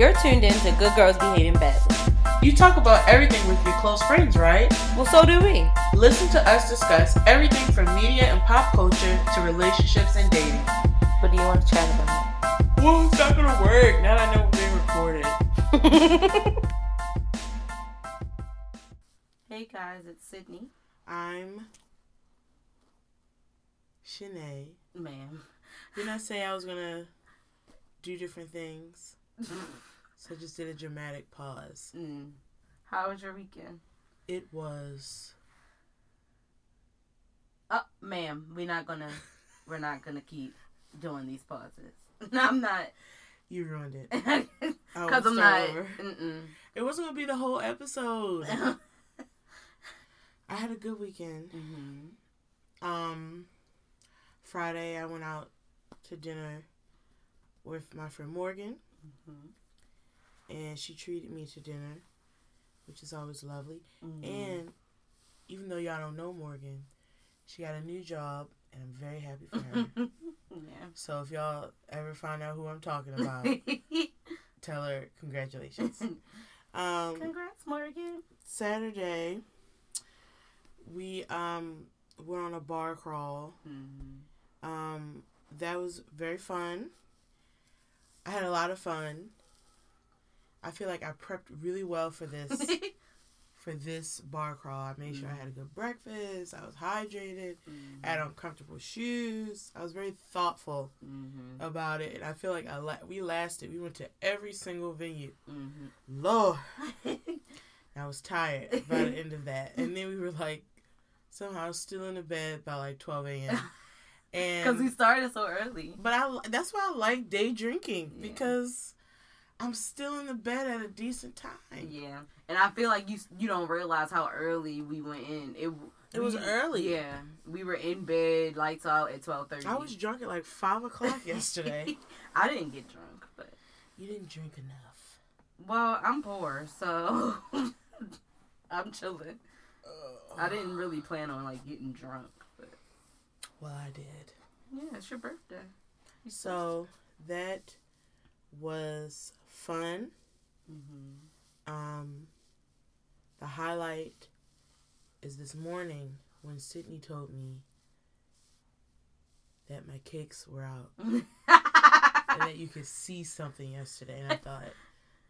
You're tuned in to Good Girls Behaving Badly. You talk about everything with your close friends, right? Well, so do we. Listen to us discuss everything from media and pop culture to relationships and dating. What do you want to chat about? Well, it's not gonna work now that I know we're being recorded. hey guys, it's Sydney. I'm Shanae. Ma'am. Didn't I say I was gonna do different things? So I just did a dramatic pause. Mm. How was your weekend? It was Oh, ma'am, we're not gonna, we're not gonna keep doing these pauses. No, I'm not. you ruined it. Because I'm not. It wasn't gonna be the whole episode. I had a good weekend. hmm Um, Friday I went out to dinner with my friend Morgan, hmm and she treated me to dinner, which is always lovely. hmm And even though y'all don't know Morgan, she got a new job, and I'm very happy for her. yeah. so if y'all ever find out who I'm talking about, tell her congratulations. Um, Congrats, Morgan. Saturday, we um went on a bar crawl. hmm Um, that was very fun. I had a lot of fun. I feel like I prepped really well for this for this bar crawl. I made sure I had a good breakfast. I was hydrated. I had on comfortable shoes. I was very thoughtful hmm about it, and I feel like I la- we lasted. We went to every single venue. hmm Lord, I was tired by the end of that, and then we were like somehow still in the bed by like twelve a.m. And Because we started so early. But I that's why I like day drinking Yeah. because I'm still in the bed at a decent time. Yeah, and I feel like you you don't realize how early we went in. It It was early. Yeah, we were in bed, lights out at twelve thirty. I was drunk at like five o'clock yesterday. I didn't get drunk, but you didn't drink enough. well, I'm poor, so I'm chilling. I didn't really plan on like getting drunk, but Well, I did. yeah, it's your birthday. You So that was fun. hmm Um, the highlight is this morning when Sydney told me that my cakes were out and that you could see something yesterday, and I thought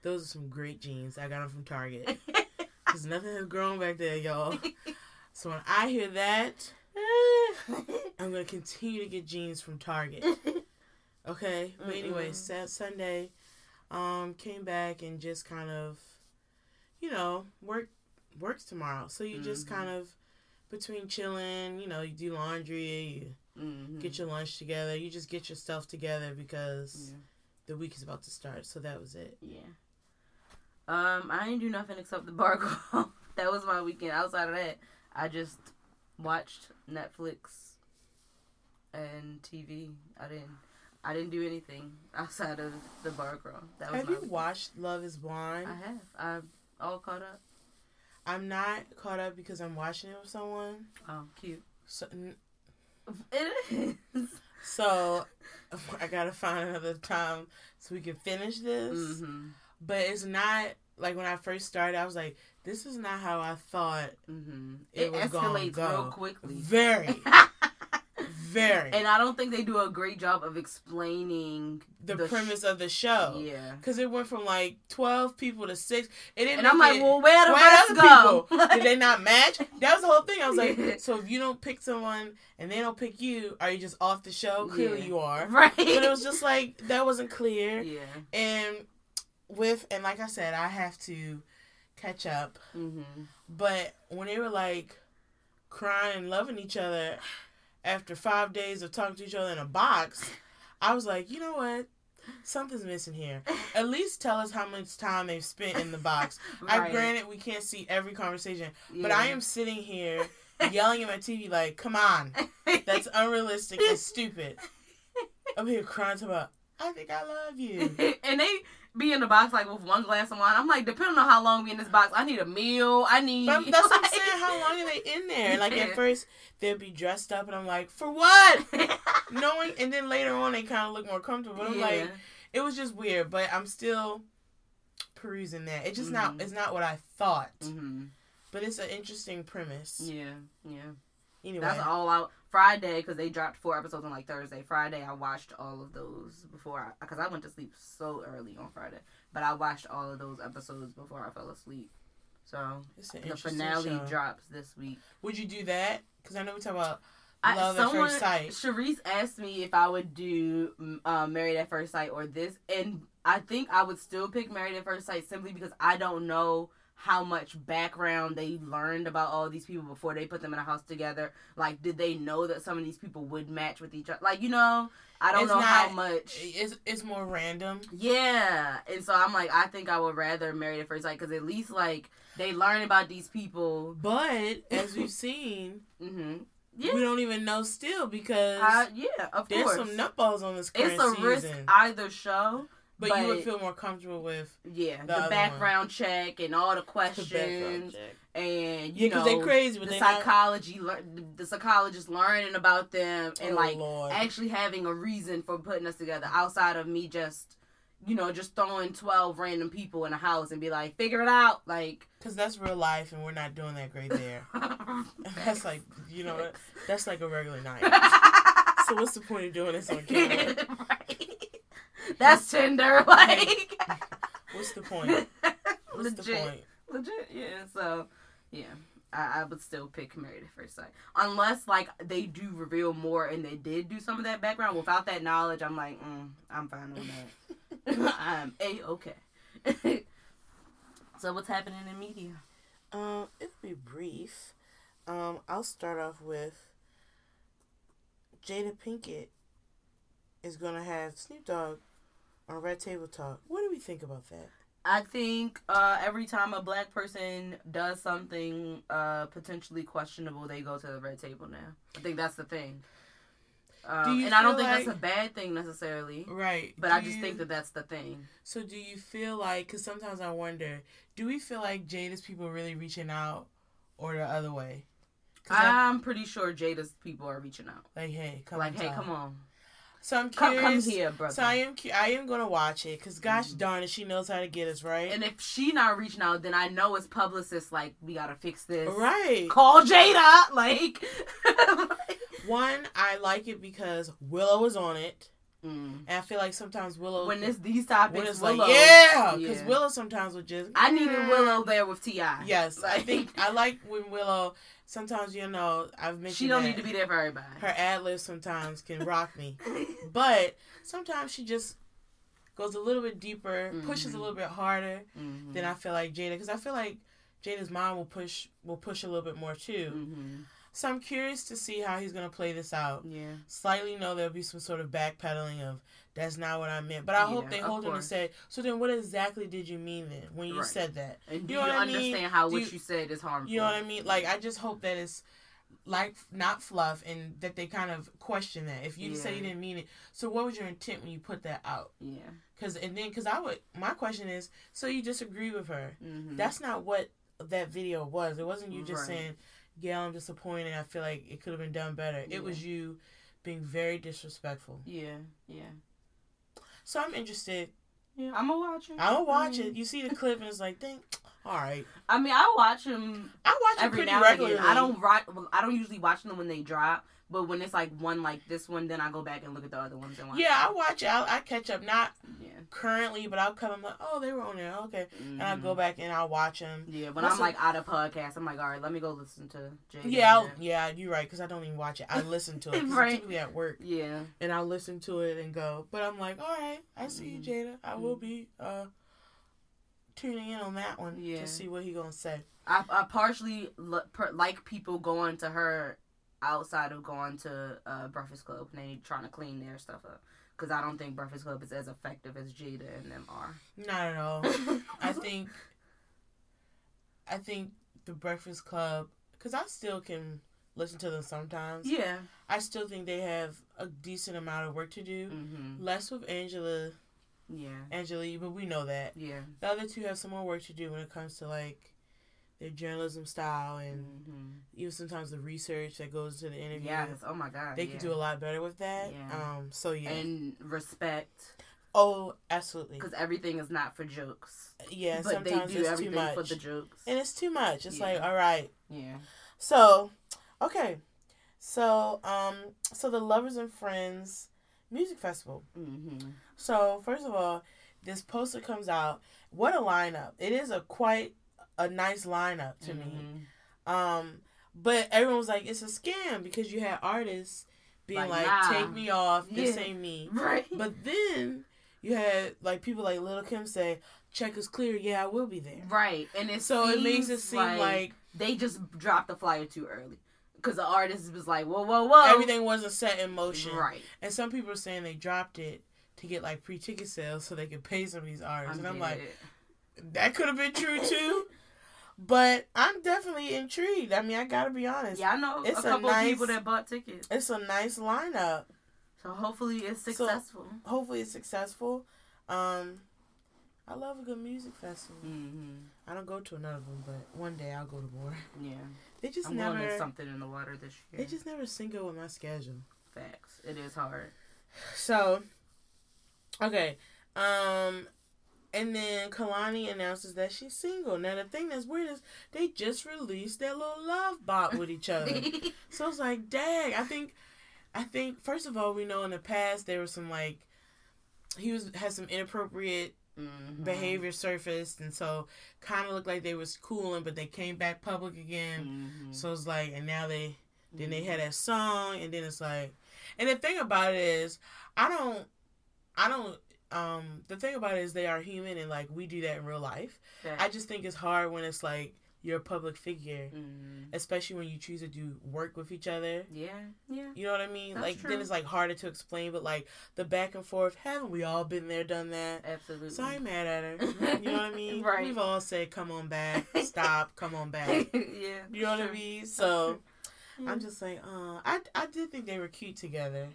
those are some great jeans. I got them from Target because nothing has grown back there, y'all. So when I hear that, I'm gonna continue to get jeans from Target. Okay, but anyway. Sunday, um, came back and just kind of, you know, work works tomorrow. So you just Mhm. kind of between chilling, you know, you do laundry, you hmm get your lunch together, you just get your stuff together because yeah. the week is about to start. So that was it. Yeah. Um, I didn't do nothing except the bar crawl. that was my weekend. Outside of that, I just watched Netflix and TV. I didn't. I didn't do anything outside of the bar crawl. That was Have you weekend. watched Love Is Blind? I have. I'm all caught up. I'm not caught up because I'm watching it with someone. Oh, cute. So, n- It is. so I gotta find another time so we can finish this. Mm-hmm. But it's not like when I first started. I was like, "This is not how I thought Mm-hmm. it, It, was going to escalates go." real quickly. Very, very. and I don't think they do a great job of explaining the, sh- premise of the show, Yeah. because it went from like twelve people to six. It didn't. And I'm like, it- well, where the where rest go? people? Did they not match? That was the whole thing. I was like, so if you don't pick someone and they don't pick you, are you just off the show? Clearly Yeah. you are. right? But it was just like that wasn't clear. yeah. And with and like I said, I have to catch up. Mm-hmm. But when they were like crying and loving each other after five days of talking to each other in a box, I was like, you know what? Something's missing here. At least tell us how much time they've spent in the box. I Right. granted we can't see every conversation, but I am sitting here yelling at my TV like, "Come on, that's unrealistic and stupid." I'm here crying to about, "I think I love you." and they be in the box like with one glass of wine. I'm like, depending on how long we in this box, I need a meal. I need. But that's what I'm saying. How long are they in there? Like Yeah. at first they'd be dressed up, and I'm like, "For what?" Knowing, and then later on they kind of look more comfortable. But I'm Yeah. like, it was just weird. But I'm still perusing that. It's just not. Mhm. It's not what I thought. hmm But it's an interesting premise. Yeah, yeah. Anyway, That's all out Friday because they dropped four episodes on like Thursday. Friday, I watched all of those before I because I went to sleep so early on Friday, but I watched all of those episodes before I fell asleep. So the finale show. drops this week. Would you do that? Because I know we talk about I, love someone, at first sight. Sharice asked me if I would do uh, Married at First Sight or this, and I think I would still pick Married at First Sight simply because I don't know how much background they learned about all these people before they put them in a house together. Like, did they know that some of these people would match with each other? Like, you know, I don't It's know how much. It's it's more random. Yeah, and so I'm like, I think I would rather Married at First Sight because at least like they learn about these people. But as we've seen, hmm Yeah, we don't even know still because uh, yeah, of course there's course. some nutballs on this it's a season. risk either show. But, you would feel more comfortable with Yeah, The the, other one. background check and all the the questions check. and Yeah, you because know they crazy, but the they not. psychology, the psychologist learning about them oh, and oh, like Lord. actually having a reason for putting us together outside of me just you know just throwing 12 random people in a house and be like figure it out like Because that's real life, and we're not doing that great there. that's like, you know, that's like a regular night. so what's the point of doing this on camera? right. That's Tinder, like. What's the point? What's legit, the point? legit, yeah. So, yeah, I, I would still pick Married at First Sight, unless like they do reveal more and they did do some of that background. Without that knowledge, I'm like, mm, I'm fine with that. I'm a okay. so, what's happening in media? Um, it'll be brief. Um, I'll start off with Jada Pinkett is gonna have Snoop Dogg on Red Table Talk. What do we think about that? I think uh, every time a black person does something uh, potentially questionable, they go to the red table now. I think that's the thing. Um, and I don't think that's a bad thing necessarily, Right. but do I just you- think that that's the thing. So do you feel like? Because sometimes I wonder, do we feel like Jada's people really reaching out, or the other way? I- I'm pretty sure Jada's people are reaching out. like, hey, come like, hey, come on, So I'm come, curious. come here, brother. So I am. cu- I am gonna watch it because, gosh Mhm. darn it, she knows how to get us right. and if she not reaching out, then I know it's publicists like we gotta fix this. right. Call Jada, like. One, I like it because Willow is on it, Mm. and I feel like sometimes Willow When it's these when topics, it's Willow, like yeah, because yeah. Willow sometimes would just. I needed "Mm." Willow there with Ti. Yes, I think I like when Willow. Sometimes you know I've mentioned She don't need to be there for everybody. her ad libs sometimes can rock me, but sometimes she just goes a little bit deeper, pushes a Mhm. little bit harder Mhm. than I feel like Jada. Because I feel like Jada's mom will push will push a little bit more too. Mhm. So I'm curious to see how he's gonna play this out. Yeah. Slightly know there'll be some sort of backpedaling of that's not what I meant, but I hope they hold him and say, so then what exactly did you mean then when you Right. said that? And do You you, know what I mean? understand how Do what you- you, said is harmful? You know what I mean? Like I just hope that it's like not fluff and that they kind of question that. If you say you didn't mean it, so what was your intent when you put that out? Yeah. Because and then because I would my question is, so you disagree with her? Mm-hmm. That's not what that video was. It wasn't you just Right. saying, "Yeah, I'm disappointed. I feel like it could have been done better." It was you being very disrespectful. yeah. Yeah. So I'm interested. Yeah. I'm gonna watch it. I'll watch I mean, it. Mm. You see the clip and it's like, think, all right. I mean, I watch them. I watch every pretty now regularly. and again. I don't. I don't usually watch them when they drop. But when it's like one like this one, then I go back and look at the other ones and watch. Yeah, I watch it. I, I catch up. Not. Yeah. currently, but I'll come. I'm like, oh, they were on there. Okay, and I'll Mhm. go back and I'll watch them. Yeah, when What's I'm a- like out of podcast, I'm like, all right, let me go listen to Jada. Yeah, yeah, you're right. Because I don't even watch it. I listen to it. Right. at work, Yeah. and I'll listen to it and go. But I'm like, all right, I see you, Mhm. Jada. I will Mhm. be uh tuning in on that one Yeah. to see what he gonna say. I, I partially l- per, like people going to her outside of going to uh, Breakfast Club and they trying to clean their stuff up. Because I don't think Breakfast Club is as effective as Jada and them are. Not at all. I think I think the Breakfast Club because I still can listen to them sometimes. yeah. I still think they have a decent amount of work to do. hmm Less with Angela, Yeah. Angela, but we know that Yeah. the other two have some more work to do when it comes to like their journalism style and hmm even sometimes the research that goes into the interview. Yes. Oh my God. They yeah. could do a lot better with that. Yeah. Um. So yeah. And respect. Oh, absolutely. because everything is not for jokes. Yeah, but they sometimes do it's too everything much. for the jokes. and it's too much. It's like, all right. Yeah. So, okay. So, um, so the Lovers and Friends Music Festival. Mm-hmm. So, first of all, this poster comes out. What a lineup! It is a quite a nice lineup to me. Mm-hmm. Um, but everyone was like, it's a scam because you had artists being Like, like, nah. take me off, this ain't me. Right. But then you had like people like Lil' Kim say, check is clear. Yeah, I will be there. right. And it So it makes it seem like, they just dropped the flyer too early because the artist was like, whoa, whoa, whoa. everything wasn't set in motion. Right. And some people are saying they dropped it to get like pre ticket sales so they could pay some of these artists. and I'm like, that could have been true too. But I'm definitely intrigued. I mean, I gotta be honest. yeah, I know It's a a couple nice- people that bought tickets. It's a nice lineup. So hopefully it's So- successful. Hopefully it's successful. Um, I love a good music festival. mm-hmm. I don't go to another one, but one day I'll go to more. Yeah. They just I'm never. something in the water this year. They just never sync up with my schedule. Facts. It is hard. So, okay. Um, and then Kehlani announces that she's single. Now the thing that's weird is they just released their little love bot with each other. so it's like, dang. I think, I think first of all, we know in the past there was some like, he was had some inappropriate Mhm. behavior surfaced, and so kind of looked like they was cooling, but they came back public again. Mhm. So it's like, and now they then they had that song, and then it's like, and the thing about it is, I don't, I don't. Um, the thing about it is they are human, and like we do that in real life. Facts. I just think it's hard when it's like you're a public figure, Mhm. especially when you choose to do work with each other. Yeah. Yeah. You know what I mean? That's like true. then it's like harder to explain, but like the back and forth, haven't we all been there, done that? Absolutely. So I'm mad at her. You know what I mean? Right. We've all said, "Come on back, stop, come on back." yeah. You know what I mean? So I'm just like, uh, I I did think they were cute together.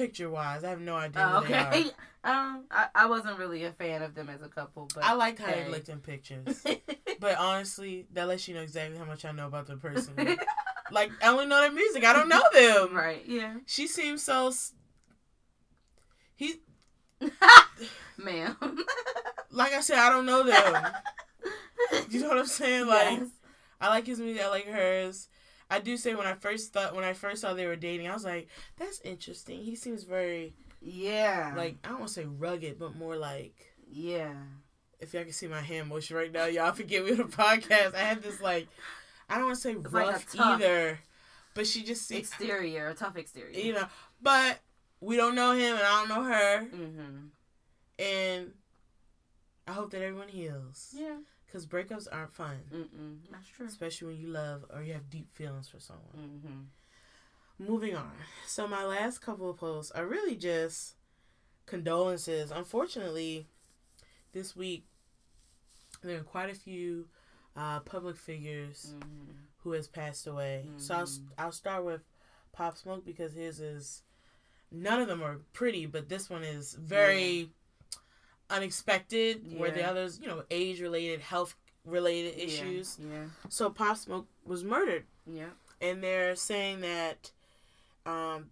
Picture wise. I have no idea Oh, who they are. okay. Um, I, I wasn't really a fan of them as a couple, but I liked how hey. they looked in pictures, but honestly, that lets you know exactly how much I know about the person. like I only know their music. I don't know them. right? Yeah, She seems so. He ma'am. like I said, I don't know them. You know what I'm saying? Like Yes. I like his music. I like hers. I do say when I first thought when I first saw they were dating, I was like, "That's interesting." He seems very yeah, like I don't want to say rugged, but more like yeah, if y'all can see my hand motion right now, y'all forgive me on the podcast. I have this like I don't want to say It's like a rough tough- either, but she just seems exterior, a tough exterior. you know. But we don't know him, and I don't know her, Mm-hmm. and I hope that everyone heals Yeah. Because breakups aren't fun, Mm-mm. That's true. especially when you love or you have deep feelings for someone. Mm-hmm. Moving on. So my last couple of posts are really just condolences. Unfortunately, this week there are quite a few uh, public figures Mm-hmm. who has passed away. So I'll Mhm. I'll start with Pop Smoke because his is none of them are pretty, but this one is very unexpected. Where the others, you know, age related, health related issues. Yeah. So Pop Smoke was murdered Yeah. and they're saying that um,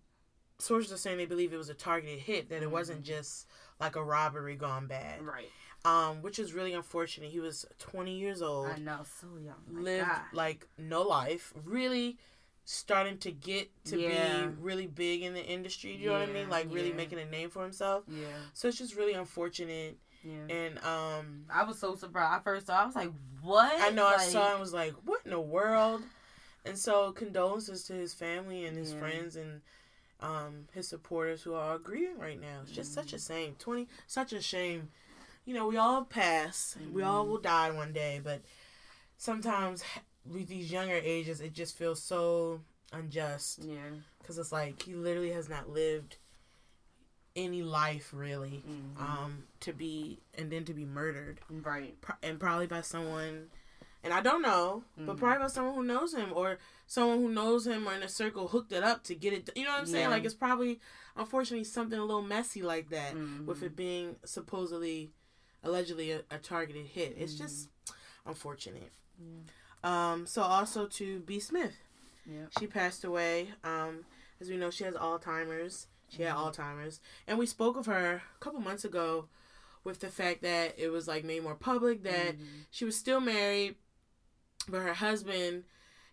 sources are saying they believe it was a targeted hit, that it wasn't Mhm. just like a robbery gone bad, Right. um, which is really unfortunate. He was 20 years old, I know. So young. My lived God. like no life, really starting to get to Yeah. be really big in the industry. You know what I mean? Like really yeah. making a name for himself. Yeah. So it's just really unfortunate. Yeah. And um, I was so surprised. I first saw. I was like, "What?" I know I saw and was like, what in the world? And so condolences to his family and his friends and um, his supporters who are grieving right now. It's just such a Mm-hmm. shame. Twenty, such a shame. You know, we all pass. We all Mhm. will die one day, but sometimes with these younger ages, it just feels so unjust Yeah. because it's like he literally has not lived any life really Mhm. um, to be and then to be murdered right. and probably by someone and I don't know, but Mhm. probably by someone who knows him or someone who knows him or in a circle hooked it up to get it. You know what I'm saying? Yeah. Like it's probably unfortunately something a little messy like that with Mhm. it being supposedly, allegedly a, a targeted hit. It's Mhm. just unfortunate. Yeah. Um. So also to B Smith, Yeah. she passed away. Um. As we know, she has Alzheimer's. She had Alzheimer's, and we spoke of her a couple months ago, with the fact that it was like made more public that Mhm. she was still married, but her husband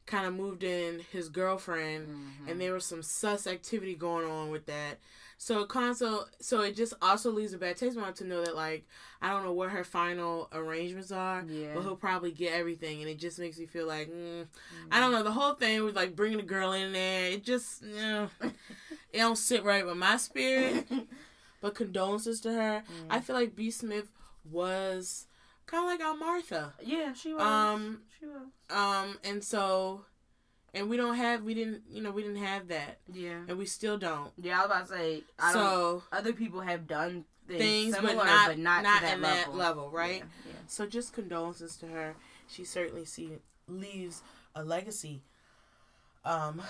kind of moved in his girlfriend, Mhm. and there was some sus activity going on with that. So console, so it just also leaves a bad taste in my mouth to know that like I don't know what her final arrangements are, yeah. but he'll probably get everything, and it just makes me feel like mm, Mm-hmm. I don't know. The whole thing was like bringing the girl in there. It just you know, it don't sit right with my spirit. But condolences to her. Mm. I feel like B Smith was kind of like our Martha. yeah, she was. Um, she was. um, and so, and we don't have, we didn't, you know, we didn't have that, Yeah. and we still don't. Yeah, I was about to say. I don't. so Other people have done things, things, similar, but not, but not, not to that level. that level, right? Yeah. So just condolences to her. She certainly see leaves a legacy. Um,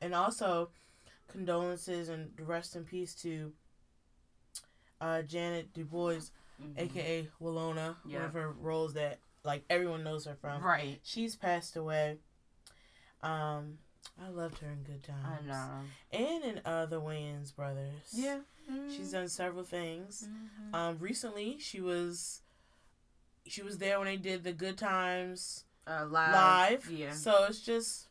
and also condolences and rest in peace to uh, Ja'Net DuBois, Mhm. aka Willona, one of her roles that like everyone knows her from. Right. She's passed away. Um, I loved her in Good Times. I know. And in uh, the Wayans brothers. Yeah. She's done several things. Mhm. Um, recently she was she was there when they did the Good Times uh, live. live. Yeah. So it's just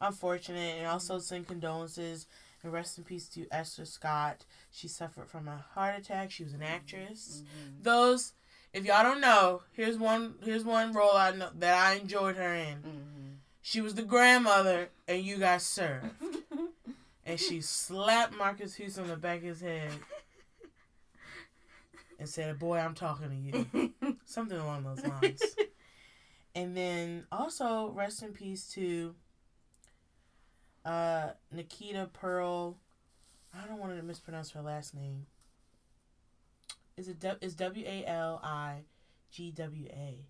unfortunate and also send condolences and rest in peace to Esther Scott. She suffered from a heart attack. She was an actress. Mhm. Those if y'all don't know, here's one here's one role I know that I enjoyed her in. She was the grandmother and you got served. and she slapped Marques Houston on the back of his head and said, Boy, I'm talking to you. Something along those lines. and then also rest in peace to uh Nikita Pearl. I don't want to mispronounce her last name. Is it is W A L I G W A?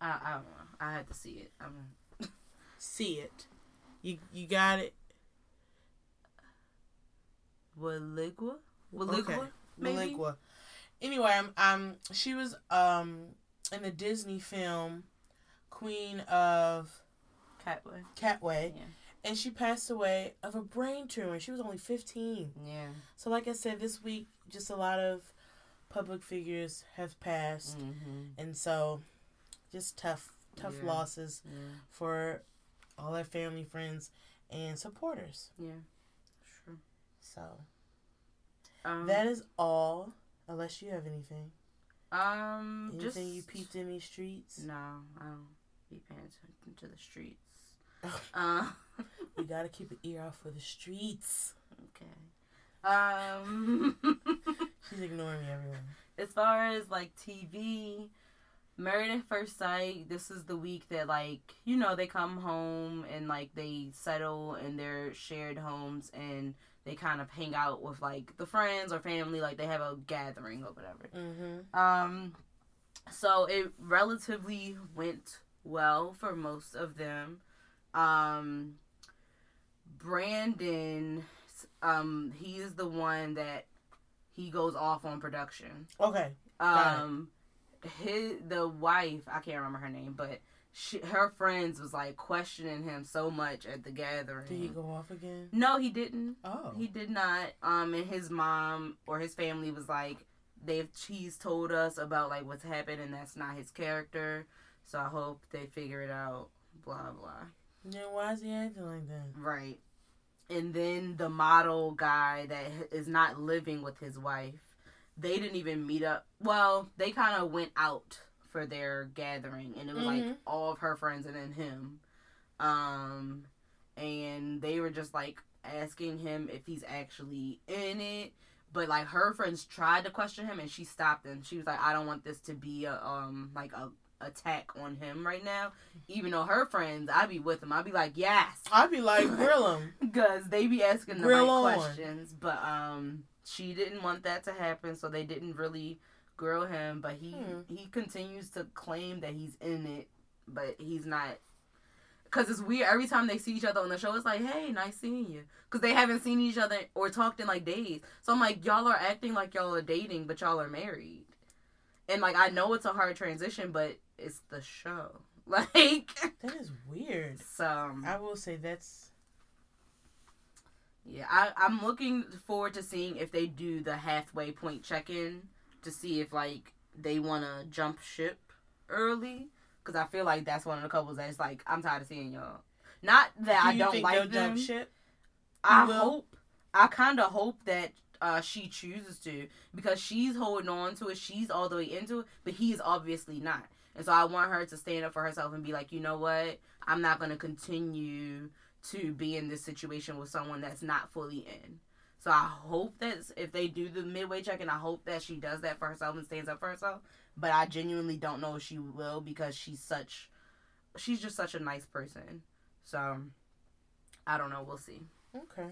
I, I don't know. I had to see it. I'm, See it. You you got it. Waligua? Waligua? Okay. Maybe? Maligua. Anyway, um, um, she was um in the Disney film Queen of Katwe. Katwe, Yeah. and she passed away of a brain tumor. She was only fifteen. Yeah. So, like I said, this week just a lot of public figures have passed, Mm-hmm. and so just tough, tough Yeah. losses Yeah. for all our family, friends, and supporters. Yeah. Sure. So Um, that is all. Unless you have anything, um, anything just you peeped in these streets. No, I don't be paying attention to the streets. uh, We gotta keep an ear out for the streets. okay. Um, She's ignoring me, everyone. as far as like TV, Married at First Sight, this is the week that like you know they come home and like they settle in their shared homes and they kind of hang out with like the friends or family, like they have a gathering or whatever. Mm-hmm. Um, so it relatively went well for most of them. Um, Brandon, um, he is the one that he goes off on production. Okay. Um, his the wife, I can't remember her name, but she, her friends was like questioning him so much at the gathering. Did he go off again? No, he didn't. Oh. He did not. Um, and his mom or his family was like, they've he's told us about like what's happened, and that's not his character. So I hope they figure it out. Blah blah. Then why is he acting like that? Right. And then the model guy that is not living with his wife, they didn't even meet up. Well, they kind of went out for their gathering, and it was like Mhm. all of her friends and then him. Um, and they were just like asking him if he's actually in it. But like her friends tried to question him, and she stopped them. She was like, "I don't want this to be a um like a attack on him right now." Even though her friends, I'd be with them. I'd be like, "Yes." I'd be like, grill him. because they be asking the Grill right on. questions. But um, she didn't want that to happen, so they didn't really grill him. But he Hmm. he continues to claim that he's in it, but he's not. Cause it's weird every time they see each other on the show. It's like, hey, nice seeing you. Cause they haven't seen each other or talked in like days. So I'm like, y'all are acting like y'all are dating, but y'all are married. And like, I know it's a hard transition, but it's the show. Like, That is weird. so I will say that's Yeah, I, I'm looking forward to seeing if they do the halfway point check in to see if like they want to jump ship early because I feel like that's one of the couples that's like I'm tired of seeing y'all. Not that Do I don't like them. jump ship? I will? hope. I kind of hope that uh, she chooses to because she's holding on to it. She's all the way into it, but he's obviously not. And so I want her to stand up for herself and be like, you know what? I'm not going to continue to be in this situation with someone that's not fully in. So I hope that if they do the midway check, and I hope that she does that for herself and stands up for herself. But I genuinely don't know if she will because she's such, she's just such a nice person. So I don't know. We'll see. Okay.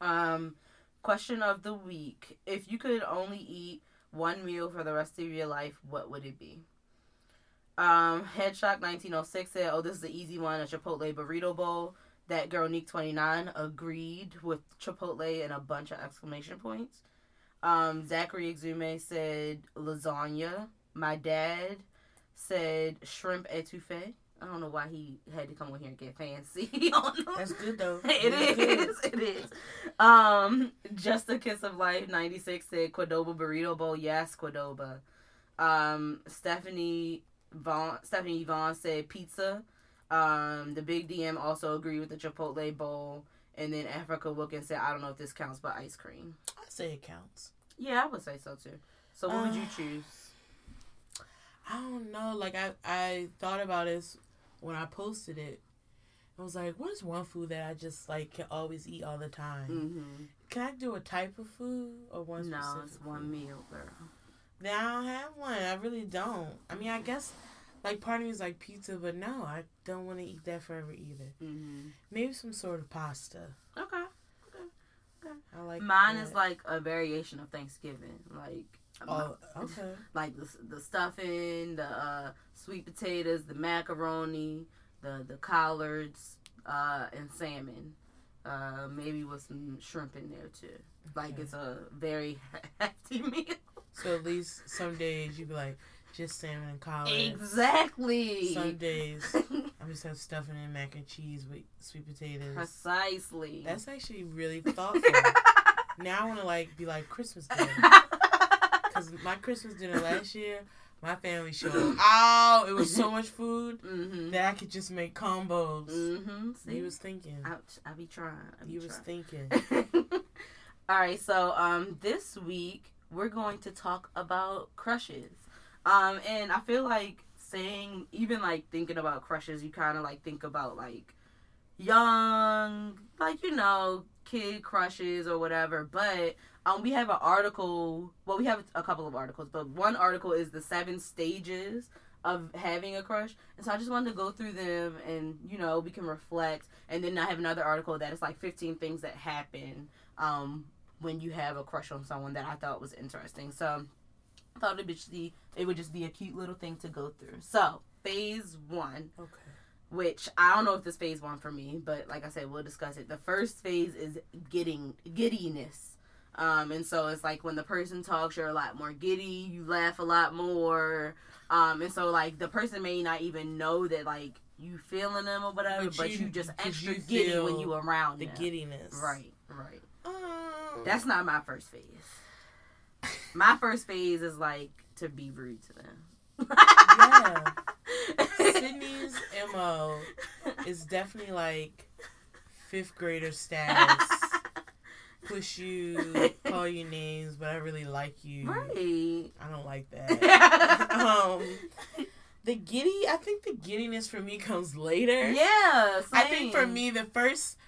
Um, question of the week: If you could only eat one meal for the rest of your life, what would it be? Um, oh six said, "Oh, this is the easy one: a Chipotle burrito bowl." That girl Nick twenty nine agreed with Chipotle and a bunch of exclamation points. Um, Zachary Exume said lasagna. My dad said shrimp etouffee. I don't know why he had to come on here and get fancy. That's good though. It is, It is. Um, just a kiss of life. Ninety six said Qdoba burrito bowl. Yes, Qdoba. Um, Stephanie Vaughn. Stephanie Vaughn said pizza. Um, the big DM also agreed with the Chipotle bowl. And then Africa Wilkins said, I don't know if this counts, but ice cream. I say it counts. Yeah, I would say so too. So what would you Uh, choose? I don't know. Like I, I thought about this when I posted it. I was like, what is one food that I just like can always eat all the time? Mm-hmm. Can I do a type of food or one No, it's one food? meal, girl. Then I don't have one. I really don't. I mean, I guess like part of me is like pizza, but no, I don't want to eat that forever either. Mm-hmm. Maybe some sort of pasta. Okay. I like Mine that. is like a variation of Thanksgiving. Like, Oh, okay. like the the stuffing, the uh, sweet potatoes, the macaroni, the the collards, uh, and salmon. Uh, maybe with some shrimp in there too. Like Okay. it's a very hefty meal. So at least some days you be like just salmon and collard. Exactly. Some days I just have stuffing and mac and cheese with sweet potatoes. Precisely. That's actually really thoughtful. now I want to like be like Christmas dinner because my Christmas dinner last year, my family showed oh it was so much food mhm. that I could just make combos. Mhm. See, You was thinking. I, I be trying. I be You was thinking. All right, so um, this week we're going to talk about crushes, um, and I feel like saying even like thinking about crushes, you kind of like think about like young, like you know, kid crushes or whatever. But um, we have an article. Well, we have a couple of articles, but one article is the seven stages of having a crush, and so I just wanted to go through them, and you know, we can reflect. And then I have another article that is like fifteen things that happen um, when you have a crush on someone that I thought was interesting. So I thought it'd just be, it would just be a cute little thing to go through. So phase one, Okay. which I don't know if this phase one for me, but like I said, we'll discuss it. The first phase is getting giddiness. Um, and so it's like when the person talks, you're a lot more giddy, you laugh a lot more. Um, and so like the person may not even know that like you feeling them or whatever, But but, you- you, just extra you giddy when you around The them. giddiness. Right, right. That's not my first phase. My first phase is like to be rude to them. Yeah. Sydney's mo is definitely like fifth grader status. Push you, call you names, but I really like you. right. I don't like that. um, the giddy, I think the giddiness for me comes later. yeah. I think for me, the first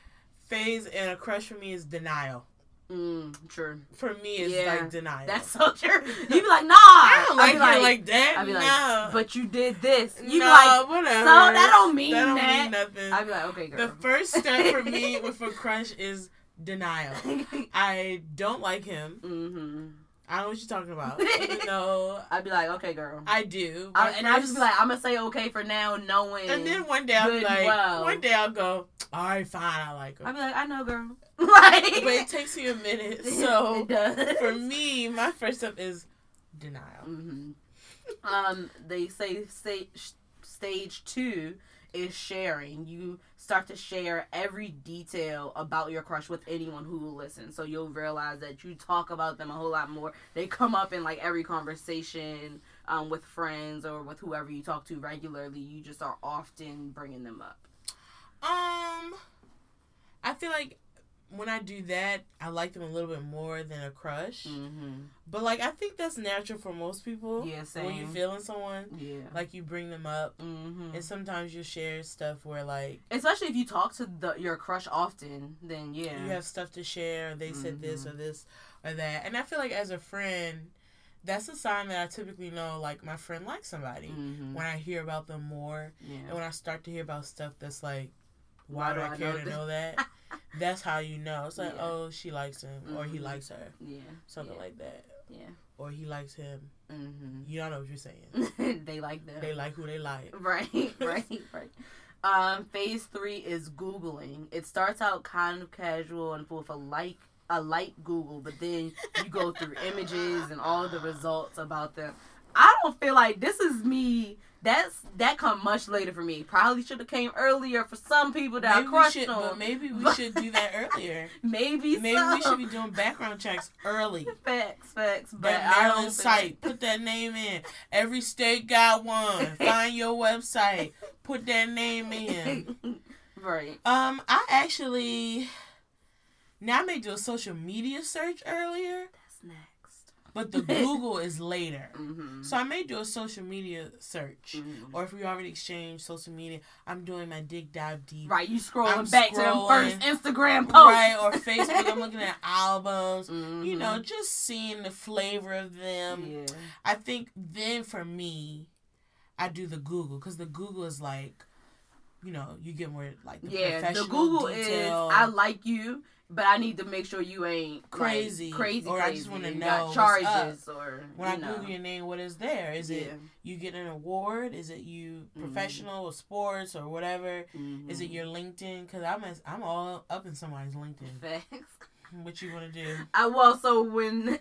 phase in a crush for me is denial. Mm, true. For me, it's Yeah, like denial. That's so true. You'd be like, nah. I don't I'd like be you like, that. I'd be like, no. but you did this. You be no, like, whatever. so that don't mean that. Don't that. mean nothing. I'd be like, okay, girl. the first step for me with a crush is denial. I don't like him. mm-hmm. I don't know what you're talking about. no, I'd be like, okay, girl. I do. I, My and I just be like, I'm gonna say okay for now, knowing. And then one day I'll be like, well. one day I'll go, all right, fine, I like her. I'd be like, I know, girl. like, but it takes me a minute. So it does. for me, my first step is denial. hmm Um, they say stage stage two is sharing. You start to share every detail about your crush with anyone who will listen. So you'll realize that you talk about them a whole lot more. They come up in like every conversation um, with friends or with whoever you talk to regularly. You just are often bringing them up. Um, I feel like when I do that, I like them a little bit more than a crush. Mm-hmm. But like, I think that's natural for most people. Yeah, same. When you're feeling someone, Yeah. like you bring them up, Mm-hmm. and sometimes you share stuff where like Especially if you talk to the your crush often, then yeah. you have stuff to share. They said this Mhm. or this or that, and I feel like as a friend, that's a sign that I typically know like my friend likes somebody Mm-hmm. when I hear about them more, and when I start to hear about stuff that's like, why, do I, care know to know that? that's how you know. It's like, Yeah. oh, she likes him, or he Mhm. likes her, Yeah. something yeah. like that, Yeah. or he likes him. Mm-hmm. You don't know what you're saying. they like them. they like who they like. Right, right, right. Um, phase three is Googling. It starts out kind of casual and with a like a light Google, but then you go through images and all the results about them. I don't feel like this is me. That's that come much later for me. Probably should have came earlier for some people that Maybe I crushed should, on. but maybe we should do that earlier. Maybe, Maybe so. we should be doing background checks early. facts, facts. But That Maryland site, put that name in. Every state got one. Find your website, put that name in. right. Um, I actually now I may do a social media search earlier, That's next. But the Google is later. Mm-hmm. So I may do a social media search. Mhm. Or if we already exchanged social media, I'm doing my dig dive deep. Right, you scrolling I'm back to them first Instagram posts. Right, or Facebook, I'm looking at albums. Mhm. You know, just seeing the flavor of them. yeah. I think then for me, I do the Google because the Google is like, you know, you get more like the Yeah, the Google detail. is I like you, but I need to make sure you ain't like, Crazy. crazy, Or I just wanna know got what's charges or when I know. Google your name, what is there? Is it you get an award? Is it you Mhm. professional or sports or whatever? Is it Mhm. your LinkedIn? Because I'm a, I'm all up in somebody's LinkedIn. facts? What you want to do? I well, so when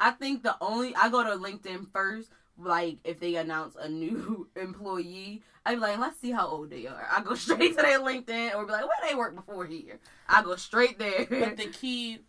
I think the only I go to LinkedIn first. Like if they announce a new employee, I be like, let's see how old they are. I go straight to their LinkedIn or be like, where they work before here. I go straight there. But the key,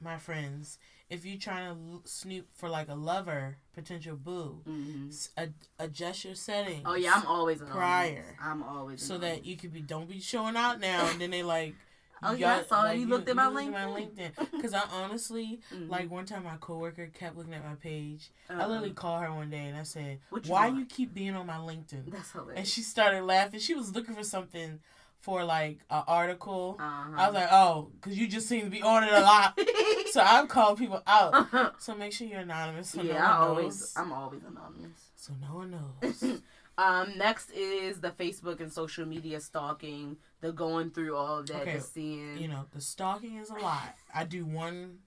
my friends, if you're trying to snoop for like a lover, potential boo, Mhm. s- ad- adjust your settings. Oh yeah, I'm always. Prior. I'm always so that you could be don't be showing out now and then they like Oh, yeah, I saw you looked at my LinkedIn because I honestly Mhm. like one time my coworker kept looking at my page I Uh-uh. literally called her one day and I said you why want? you keep being on my LinkedIn That's hilarious. and she started laughing she was looking for something for like an article uh-huh. I was like oh because you just seem to be on it a lot so I'm calling people out like, so make sure you're anonymous so yeah, no I always, knows I'm always anonymous. so no one knows um, next is the Facebook and social media stalking, the going through all of that, Okay, the seeing. you know the stalking is a lot i do one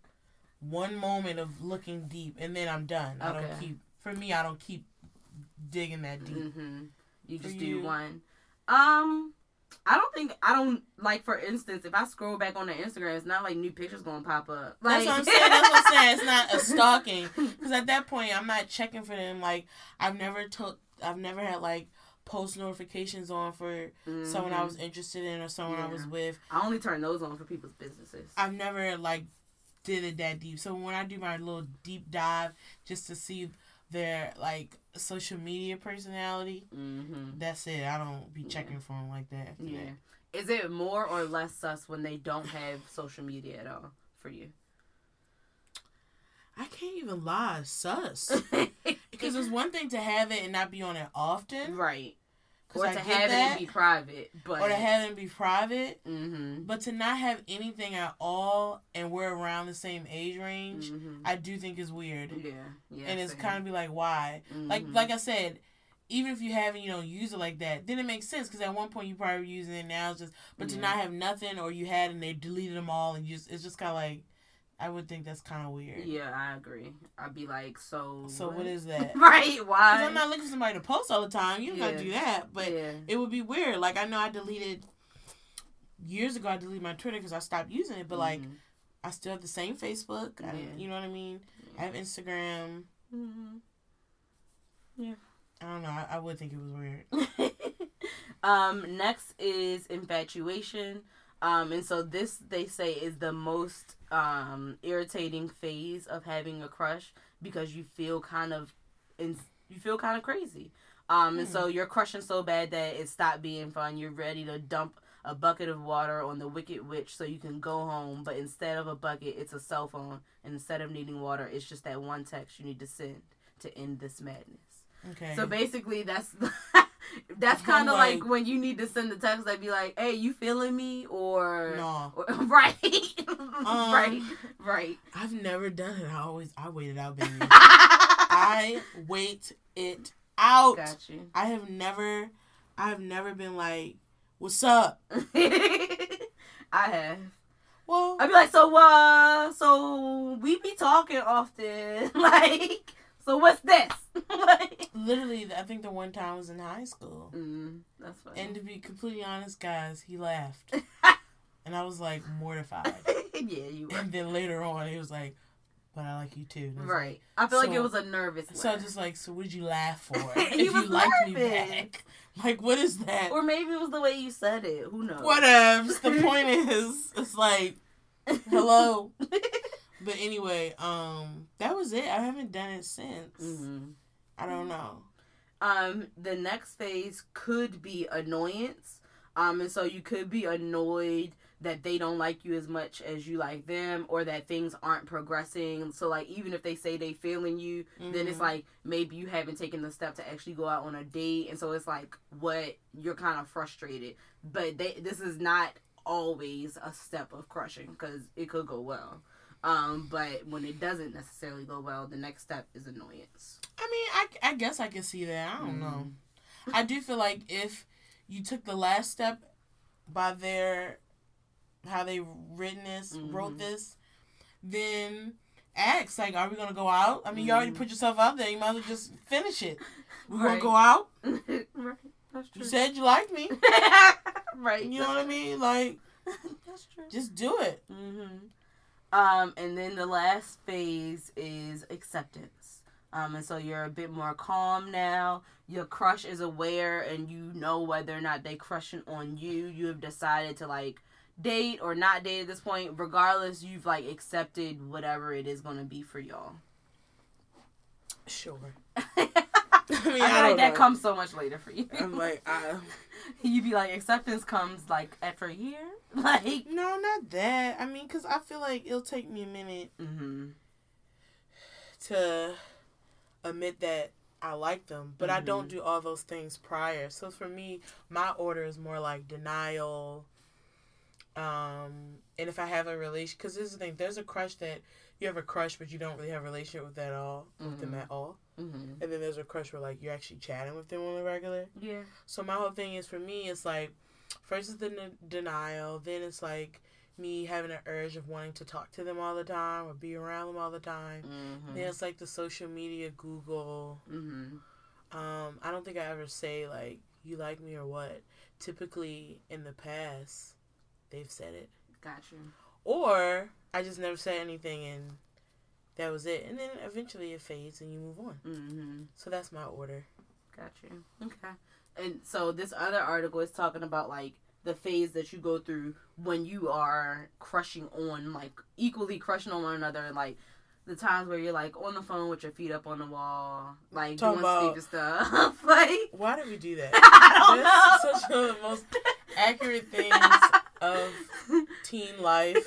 one moment of looking deep and then i'm done i don't keep for me i don't keep digging that deep hmm You For just you? do one. Um, I don't think I don't like. For instance, if I scroll back on the Instagram, it's not like new pictures gonna pop up. Like, that's what i'm saying that's what i'm saying it's not a stalking because at that point i'm not checking for them like i've never took i've never had like post notifications on for someone i was interested in or someone i was with I only turn those on for people's businesses. i've never like did it that deep so when i do my little deep dive just to see their like social media personality mm-hmm. That's it. I don't be Yeah. checking for them like that. Yeah. that. Is it more or less sus when they don't have social media at all for you? I can't even lie. Sus. Because it's one thing to have it and not be on it often. right. Or I to have that, it and be private, but or to have it be private. mm-hmm. But to not have anything at all and we're around the same age range, Mm-hmm. I do think is weird. yeah, yeah, and it's kind of be like, why? Like, Mhm. like I said, even if you haven't, you know, used it like that, then it makes sense because at one point you probably using it. Now it's just, but to Yeah. not have nothing or you had and they deleted them all and you just, it's just kind of like, I would think that's kind of weird. yeah, I agree. I'd be like, so. So what is that? right? Why? Because I'm not looking for somebody to post all the time. You don't gotta do that. But yeah. it would be weird. Like I know I deleted years ago. I deleted my Twitter because I stopped using it. But like Mhm. I still have the same Facebook. I, Yeah. you know what I mean? I have Instagram. Mhm. I don't know. I, I would think it was weird. Um, next is infatuation. Um, and so this they say is the most um irritating phase of having a crush because you feel kind of in you feel kind of crazy. Um, and so you're crushing so bad that it stopped being fun. You're ready to dump a bucket of water on the wicked witch so you can go home. But instead of a bucket, it's a cell phone. And instead of needing water, it's just that one text you need to send to end this madness. Okay. So basically, that's that's kind of like, like- when you need to send the text that be like, "Hey, you feeling me?" or, no, or right, Um, right, right. I've never done it. I always I wait it out, baby. I wait it out. got you. I have never, I have never been like, "What's up?" I have. Well, I'd be like, so uh, so we be talking often, like, so what's this? like, literally, I think the one time I was in high school, mm, that's funny. and to be completely honest, guys, he laughed, and I was like mortified. yeah, you were And then later on, he was like, "But I like you too." And I was right. I feel like it was a nervous. like- so laugh. just like, so what'd you laugh for? If you like me back, like what is that? or maybe it was the way you said it. Who knows? Whatevs. The point is, it's like, hello. But anyway, um, that was it. I haven't done it since. hmm I don't know. Um, the next phase could be annoyance. Um, and so you could be annoyed that they don't like you as much as you like them, or that things aren't progressing. So like, even if they say they feeling you, then it's Mhm. like maybe you haven't taken the step to actually go out on a date, and so it's like what you're kind of frustrated. But they, this is not always a step of crushing because it could go well. Um, but when it doesn't necessarily go well, the next step is annoyance. I mean, I, I guess I can see that. I don't know. Mm. I do feel like if you took the last step by their how they written this, wrote Mhm. this, then ask like, are we gonna go out? I mean, you already Mhm. put yourself out there. You might as well just finish it. We gonna go out? right, that's You said you liked me. right. You know what I mean? Like, That's true. just do it. hmm Um, and then the last phase is acceptance. Um, and so you're a bit more calm now. Your crush is aware, and you know whether or not they crushing on you. You have decided to like date or not date at this point. Regardless, you've like accepted whatever it is going to be for y'all. Sure. I I mean, feel like don't that comes so much later for you. I'm like, I, you be like acceptance comes like after a year, like. no, not that. I mean, because I feel like it'll take me a minute Mm-hmm. to admit that I like them, but I don't Mhm. do all those things prior. So for me, my order is more like denial. Um, and if I have a relation, because this is the thing, there's a crush that you have a crush, but you don't really have a relationship with that all with them Mhm. at all. Mm-hmm. And then there's a crush where like you're actually chatting with them on the regular. Yeah. So my whole thing is for me, it's like first is the n- denial, then it's like me having an urge of wanting to talk to them all the time or be around them all the time. Mm-hmm. Then it's like the social media, Google. Mm-hmm. Um, I don't think I ever say like you like me or what. Typically in the past, they've said it, Got you. or I just never said anything and that was it. And then eventually it fades and you move on. Mm-hmm. So that's my order. Got you. Okay. And so this other article is talking about like the phase that you go through when you are crushing on like equally crushing on one another and like the times where you're like on the phone with your feet up on the wall like Talking doing stupid stuff like Why did we do that? I don't That's know such a most accurate things of teen life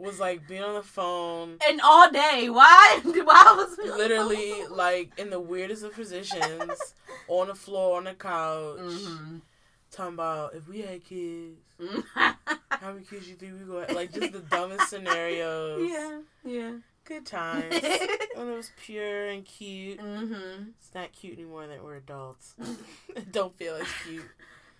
was like being on the phone, and all day why why was literally like in the weirdest of positions, on the floor, on the couch, mm-hmm. talking about if we had kids, how many kids you think we go like just the dumbest scenarios. yeah yeah Good times. when it was pure and cute. mm-hmm. It's not cute anymore that we're adults. don't feel as cute.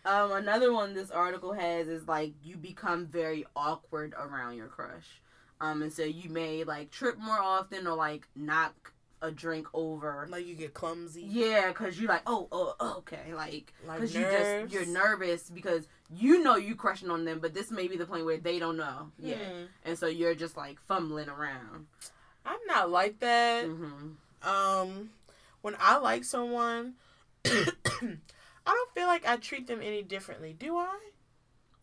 Um, another one this article has is like you become very awkward around your crush. Um, and so you may like trip more often or like knock a drink over. Like you get clumsy. Yeah, cause you're like, oh, oh, okay, like, Like cause you just you're nervous because you know you're crushing on them, but this may be the point where they don't know. Yeah, Hmm. and so you're just like fumbling around. I'm not like that. hmm Um, when I like someone, I don't feel like I treat them any differently. Do I?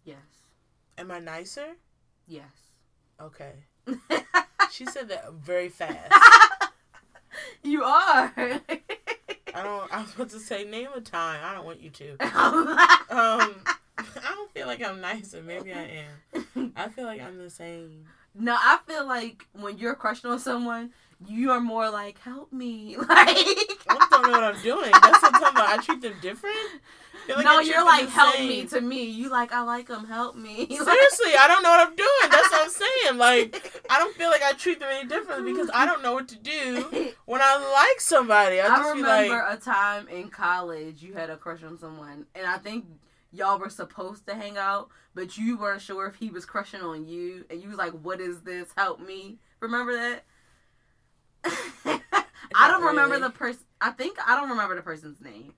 Yes. Am I nicer? Yes. Okay. She said that very fast. you are. I don't. I was about to say name a time. I don't want you to. Um, I don't feel like I'm nicer. Maybe I am. I feel like I'm the same. No, I feel like when you're crushing on someone, you are more like, "Help me!" Like, I don't know what I'm doing. That's what I'm talking about. I treat them different. Like no, you're like, "Help same. me!" To me, you like, "I like them. Help me." Seriously, I don't know what I'm doing. That's what I'm saying. Like, I don't feel like I treat them any differently because I don't know what to do when I like somebody. I I remember like, a time in college you had a crush on someone, and I think y'all were supposed to hang out, but you weren't sure if he was crushing on you, and you was like, "What is this? Help me!" Remember that? I don't remember really. the person. I think I don't remember the person's name,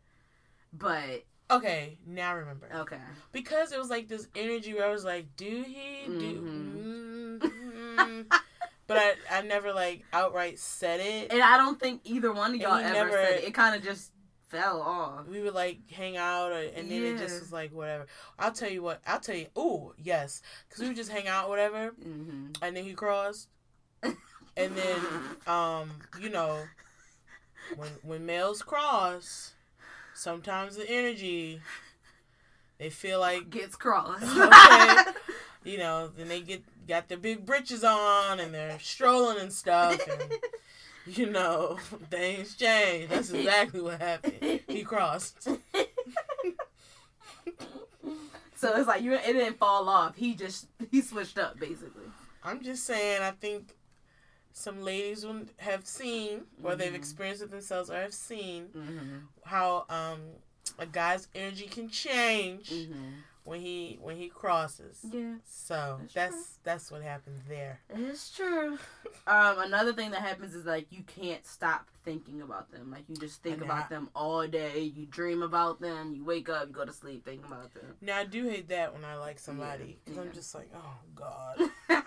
but okay, now I remember. okay. Because it was like this energy where I was like, do he? Do. Mhm. mm but I, I never like outright said it. And I don't think either one of y'all ever never- said it. It kind of just fell off. we would like hang out, or, and then it just was like whatever. I'll tell you what. I'll tell you. Oh yes, because we would just hang out, whatever. hmm And then he crossed, and then um, you know, when when males cross, sometimes the energy, they feel like Gets crossed. Okay. you know, then they get got their big britches on and they're strolling and stuff, and you know, things change. That's exactly what happened. He crossed. So it's like you it didn't fall off. He just he switched up basically. I'm just saying, I think some ladies have seen, or they've Mhm. experienced it themselves, or have seen Mm-hmm. how um a guy's energy can change Mm-hmm. when he when he crosses. Yeah, So That's that's that's what happens there. it's true. Um, another thing that happens is like you can't stop thinking about them. Like you just think And about I- them all day. You dream about them. You wake up, you go to sleep thinking about them. Now I do hate that when I like somebody because Yeah. I'm just like, oh god,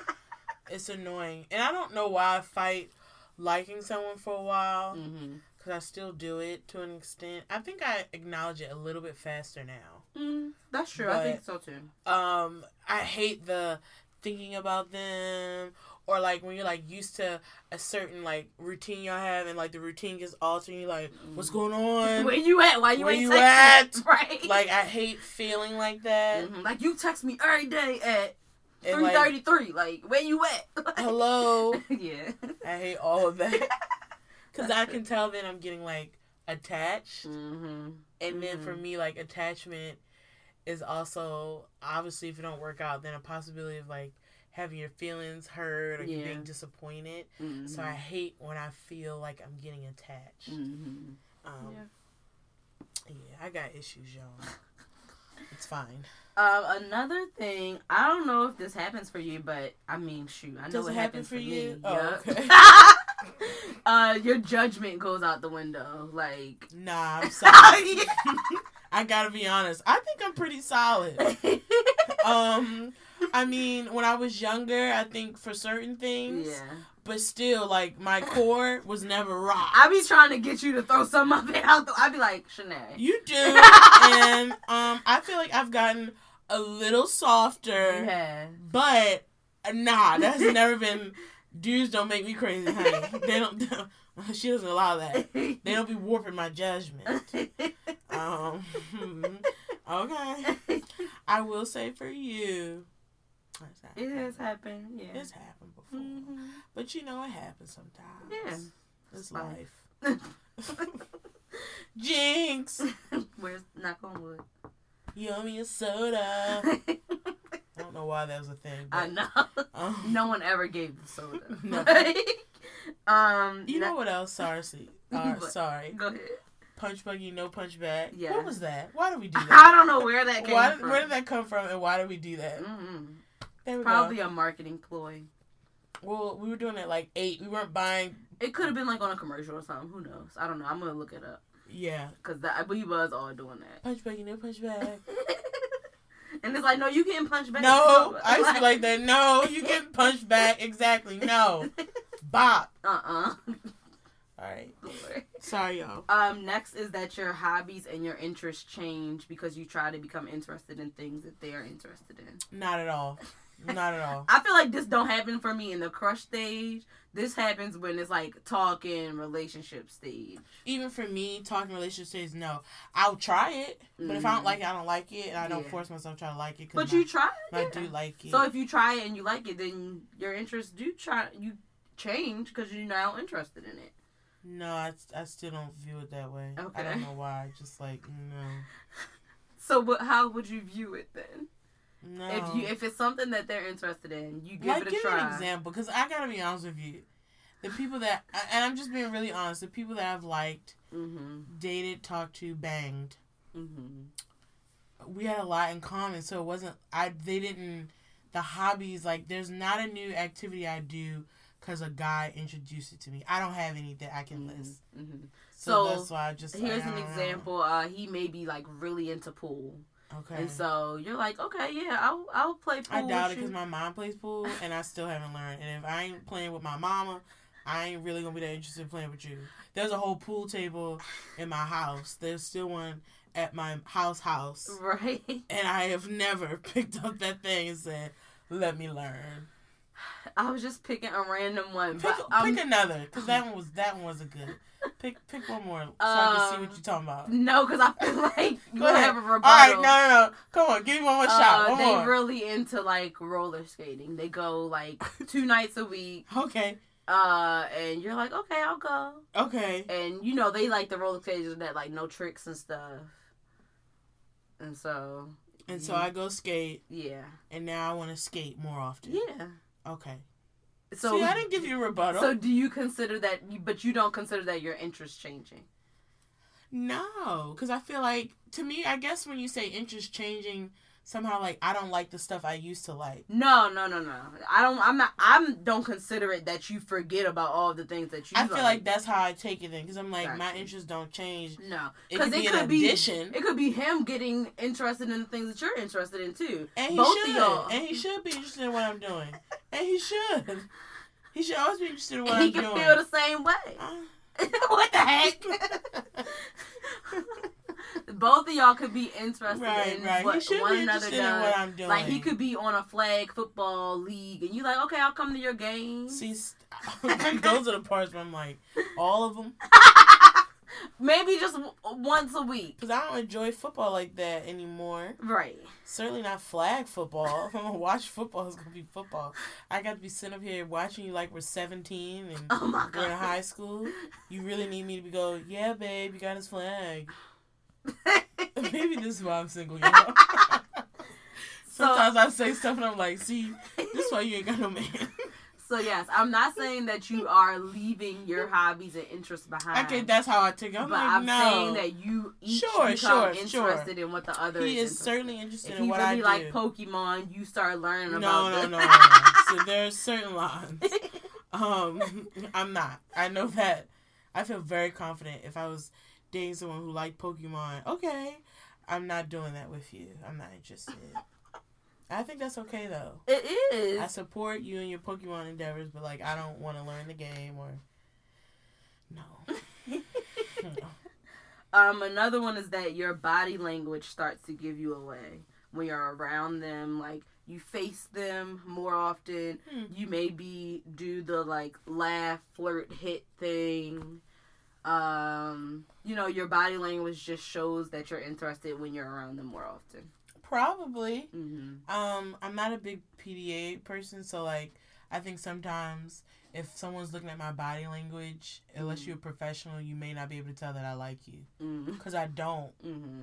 it's annoying, and I don't know why I fight liking someone for a while mm-hmm. because I still do it to an extent. I think I acknowledge it a little bit faster now. mm, that's true. I think so too. Um, I hate the thinking about them or like when you're like used to a certain like routine y'all have and like the routine gets altered you're like, what's going on? Where you at? Why you Where ain't you texting? at? Right. Like I hate feeling like that. Mhm. like you text me every day at three like. Like where you at? hello. yeah. I hate all of that. Because I can tell then I'm getting like attached. Mm-hmm. And then for Mhm. me, like attachment is also obviously if it don't work out, then a possibility of like having your feelings hurt or you Yeah. being disappointed. Mm-hmm. So I hate when I feel like I'm getting attached. Mm-hmm. Um, Yeah. yeah. I got issues, y'all. It's fine. Um, another thing, I don't know if this happens for you, but I mean, shoot, I know Does it it happen happens for for you? Me. Oh, Yup. okay. uh, your judgment goes out the window. Like, Nah, I'm sorry. I gotta be honest. I think I'm pretty solid. Um, I mean, when I was younger, I think for certain things, yeah. But still, like my core was never rock. I be trying to get you to throw some of it out. The, I be like, Shanae. You do, and um, I feel like I've gotten a little softer, Yeah. but nah, that's never been. Dudes don't make me crazy, honey. They don't. She doesn't allow that. They don't be warping my judgment. Um, okay. I will say for you, it has happened. Yeah. It's happened before, Mhm. but you know it happens sometimes. Yeah. it's life. life. Jinx, Where's knock on wood? you owe me a soda. I don't know why that was a thing. I know. um, No one ever gave the soda. No. um. You know what else? Sorry, uh, sorry. Go ahead. Punch buggy, no punch back. Yeah. What was that? Why did we do that? I don't know where that came Why, from. where did that come from, and why did we do that? Mm-hmm. There we Probably go. a marketing ploy. Well, we were doing it like eight. We weren't buying. It could have been like on a commercial or something. Who knows? I don't know. I'm gonna look it up Yeah. because that we was all doing that. Punch buggy, no punch back. and it's like, no, you getting punched back. No, I used to be like that. No, you get punched back. Exactly. No. Bop. Uh uh All right. Sorry, y'all. Um, next is that your hobbies and your interests change because you try to become interested in things that they are interested in. Not at all. Not at all. I feel like this don't happen for me in the crush stage. This happens when it's like talking relationship stage. Even for me, talking relationship stage, no. I'll try it, but if I don't Mhm. like it, I don't like it, and I don't Yeah. force myself to try to like it. But my- you try. I yeah. do like it. So if you try it and you like it, then your interests do try you change because you're now interested in it. no, I, I still don't view it that way. Okay. I don't know why. Just like no, So what? How would you view it then? No. If you if it's something that they're interested in, you give like it a give try. an example, because I gotta be honest with you. The people that, and I'm just being really honest. The people that I've liked, Mhm. dated, talked to, banged, Mhm. we had a lot in common. So it wasn't. I they didn't. The hobbies like there's not a new activity I do because a guy introduced it to me. I don't have any that I can list. Mhm. So, So, that's why I just Here's I an example. Uh, he may be like really into pool, Okay. and so you're like, okay, yeah, I'll I'll play pool. I doubt it because my mom plays pool and I still haven't learned. And if I ain't playing with my mama, I ain't really gonna be that interested in playing with you. There's a whole pool table in my house. There's still one at my house house, right. and I have never picked up that thing and said, "Let me learn." I was just picking a random one, Pick, but um, pick another because that one was that one wasn't good. Pick pick one more so I can see Um, what you're talking about. no, because I feel like you have a rebuttal. All right, no, no, no. Come on, give me one more shot. Uh, One they more. really into like roller skating. They go like two nights a week. okay, Uh, and you're like, okay, I'll go. okay. And you know they like the roller skaters that like no tricks and stuff. And so. And so I go skate, Yeah. and now I want to skate more often. Yeah. Okay. So. See, I didn't give you a rebuttal. so do you consider that? But you don't consider that your interest changing. no, because I feel like to me, I guess when you say interest changing, somehow like I don't like the stuff I used to like. No, no, no, no. I don't. I'm not. I'm. Don't consider it that you forget about all the things that you. I feel like that's how I take it then, because I'm like my Gotcha. interests don't change. no, It because could be it an could be. addition, It could be him getting interested in the things that you're interested in too. and he both of should, and he should be interested in what I'm doing, and he should. He should always be interested in what he I'm doing. He can feel the same way. Uh, what the heck? Both of y'all could be interested right, in right. what one another interested in what does. Like he could be on a flag football league, and you like, okay, I'll come to your game. See, st- those are the parts where I'm like, all of them. Maybe just w- once a week. Because I don't enjoy football like that anymore. Right. Certainly not flag football. If I'm gonna watch football, it's gonna be football. I got to be sitting up here watching you like we're 17 and Oh my we're in high school. You really need me to be go, yeah, babe, you got his flag. Maybe this is why I'm single, you know? so, Sometimes I say stuff and I'm like, see, this is why you ain't got no man. So yes, I'm not saying that you are leaving your hobbies and interests behind. okay, that's how I take it. I'm but like, I'm no. saying that you each Sure, become sure, interested in what the other he is. is interested certainly interested If in what really I do. like Pokemon, you start learning no, about no, the- no, no, no. So there's certain lines. Um, I'm not. I know that. I feel very confident if I was dating someone who liked Pokemon. Okay, I'm not doing that with you. I'm not interested. I think that's okay though. It is. I support you and your Pokemon endeavors, but like I don't want to learn the game or no. No. Um, another one is that your body language starts to give you away when you're around them. Like you face them more often. Hmm. You maybe do the like laugh, flirt, hit thing. Um, you know, your body language just shows that you're interested when you're around them more often. Probably. Mm-hmm. Um, I'm not a big PDA person, so like I think sometimes if someone's looking at my body language, unless Mhm. you're a professional, you may not be able to tell that I like you. Mm-hmm. Cause I don't. Mm-hmm.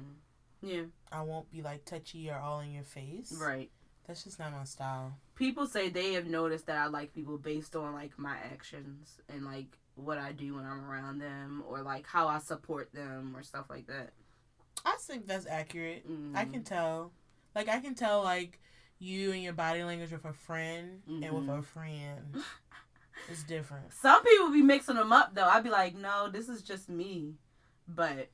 Yeah. I won't be like touchy or all in your face. Right. That's just not my style. People say they have noticed that I like people based on like my actions and like what I do when I'm around them or like how I support them or stuff like that. I think that's accurate. Mm. I can tell. Like I can tell like you and your body language with a friend and with a friend. It's different. Some people be mixing them up though. I'd be like, no, this is just me. But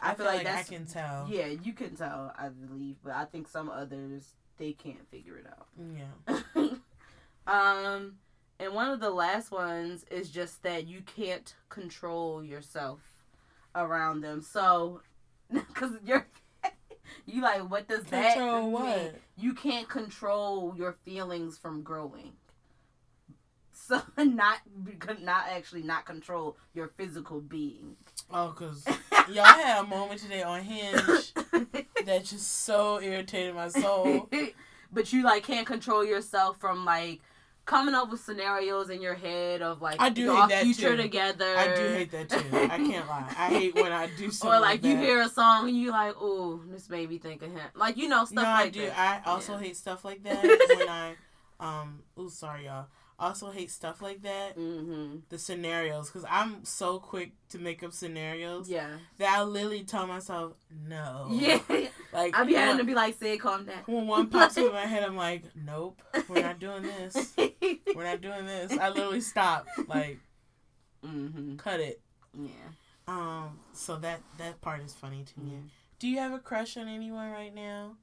I, feel, like, that's I can tell. yeah, you can tell. I believe, but I think some others they can't figure it out. Yeah. um, and one of the last ones is just that you can't control yourself around them. So, because you're you like, what does that Control mean? You can't control your feelings from growing. So not not actually not control your physical being. Oh, cause y'all had a moment today on Hinge that just so irritated my soul. but you like can't control yourself from like coming up with scenarios in your head of like I do your that, future too. together. I do hate that too. I can't lie. I hate when I do something Or like you that. hear a song and you like, oh, this made me think of him. Like you know stuff no, like I do. that. I also Yeah. hate stuff like that when I, um, oh sorry y'all. I also hate stuff like that. Mm-hmm. The scenarios, because I'm so quick to make up scenarios Yeah. that I literally tell myself no. Yeah. Like I be having to be like, say, calm down. when one pops in my head, I'm like, nope, we're not doing this. We're not doing this. I literally stop. Like, mm-hmm. cut it. Yeah. Um. So that that part is funny to me. Yeah. Do you have a crush on anyone right now?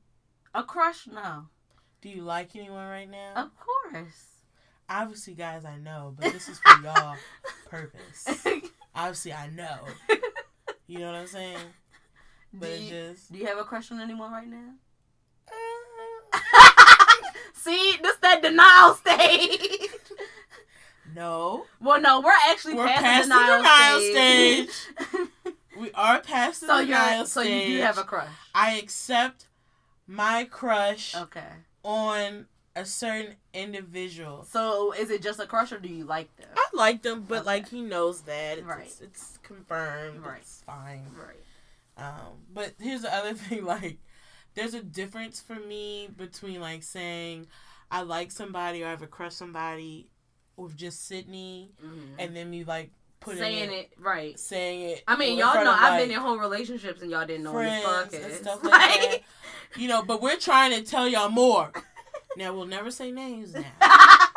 A crush? No. Do you like anyone right now? Of course. Obviously, guys, I know, but this is for y'all purpose. Obviously, I know. You know what I'm saying? But do, you, just. do you have a crush on anyone right now? uh, See, this that denial stage. no, well, no, we're actually we're past, past the denial, stage. we are past the so denial you're so you do have a crush. I accept my crush Okay. on a certain individual. So is it just a crush or do you like them? I like them, but Okay. like he knows that. It's, Right. it's, it's confirmed. Right. It's fine. Right. Um, but here's the other thing, like there's a difference for me between like saying I like somebody or I have a crush somebody with just Sydney Mhm. and then me like putting Saying it, it right. saying it. I mean, y'all know of, I've like, been in whole relationships and y'all didn't know on this friends podcast. and stuff like that. You know, but we're trying to tell y'all more. Now we'll never say names now.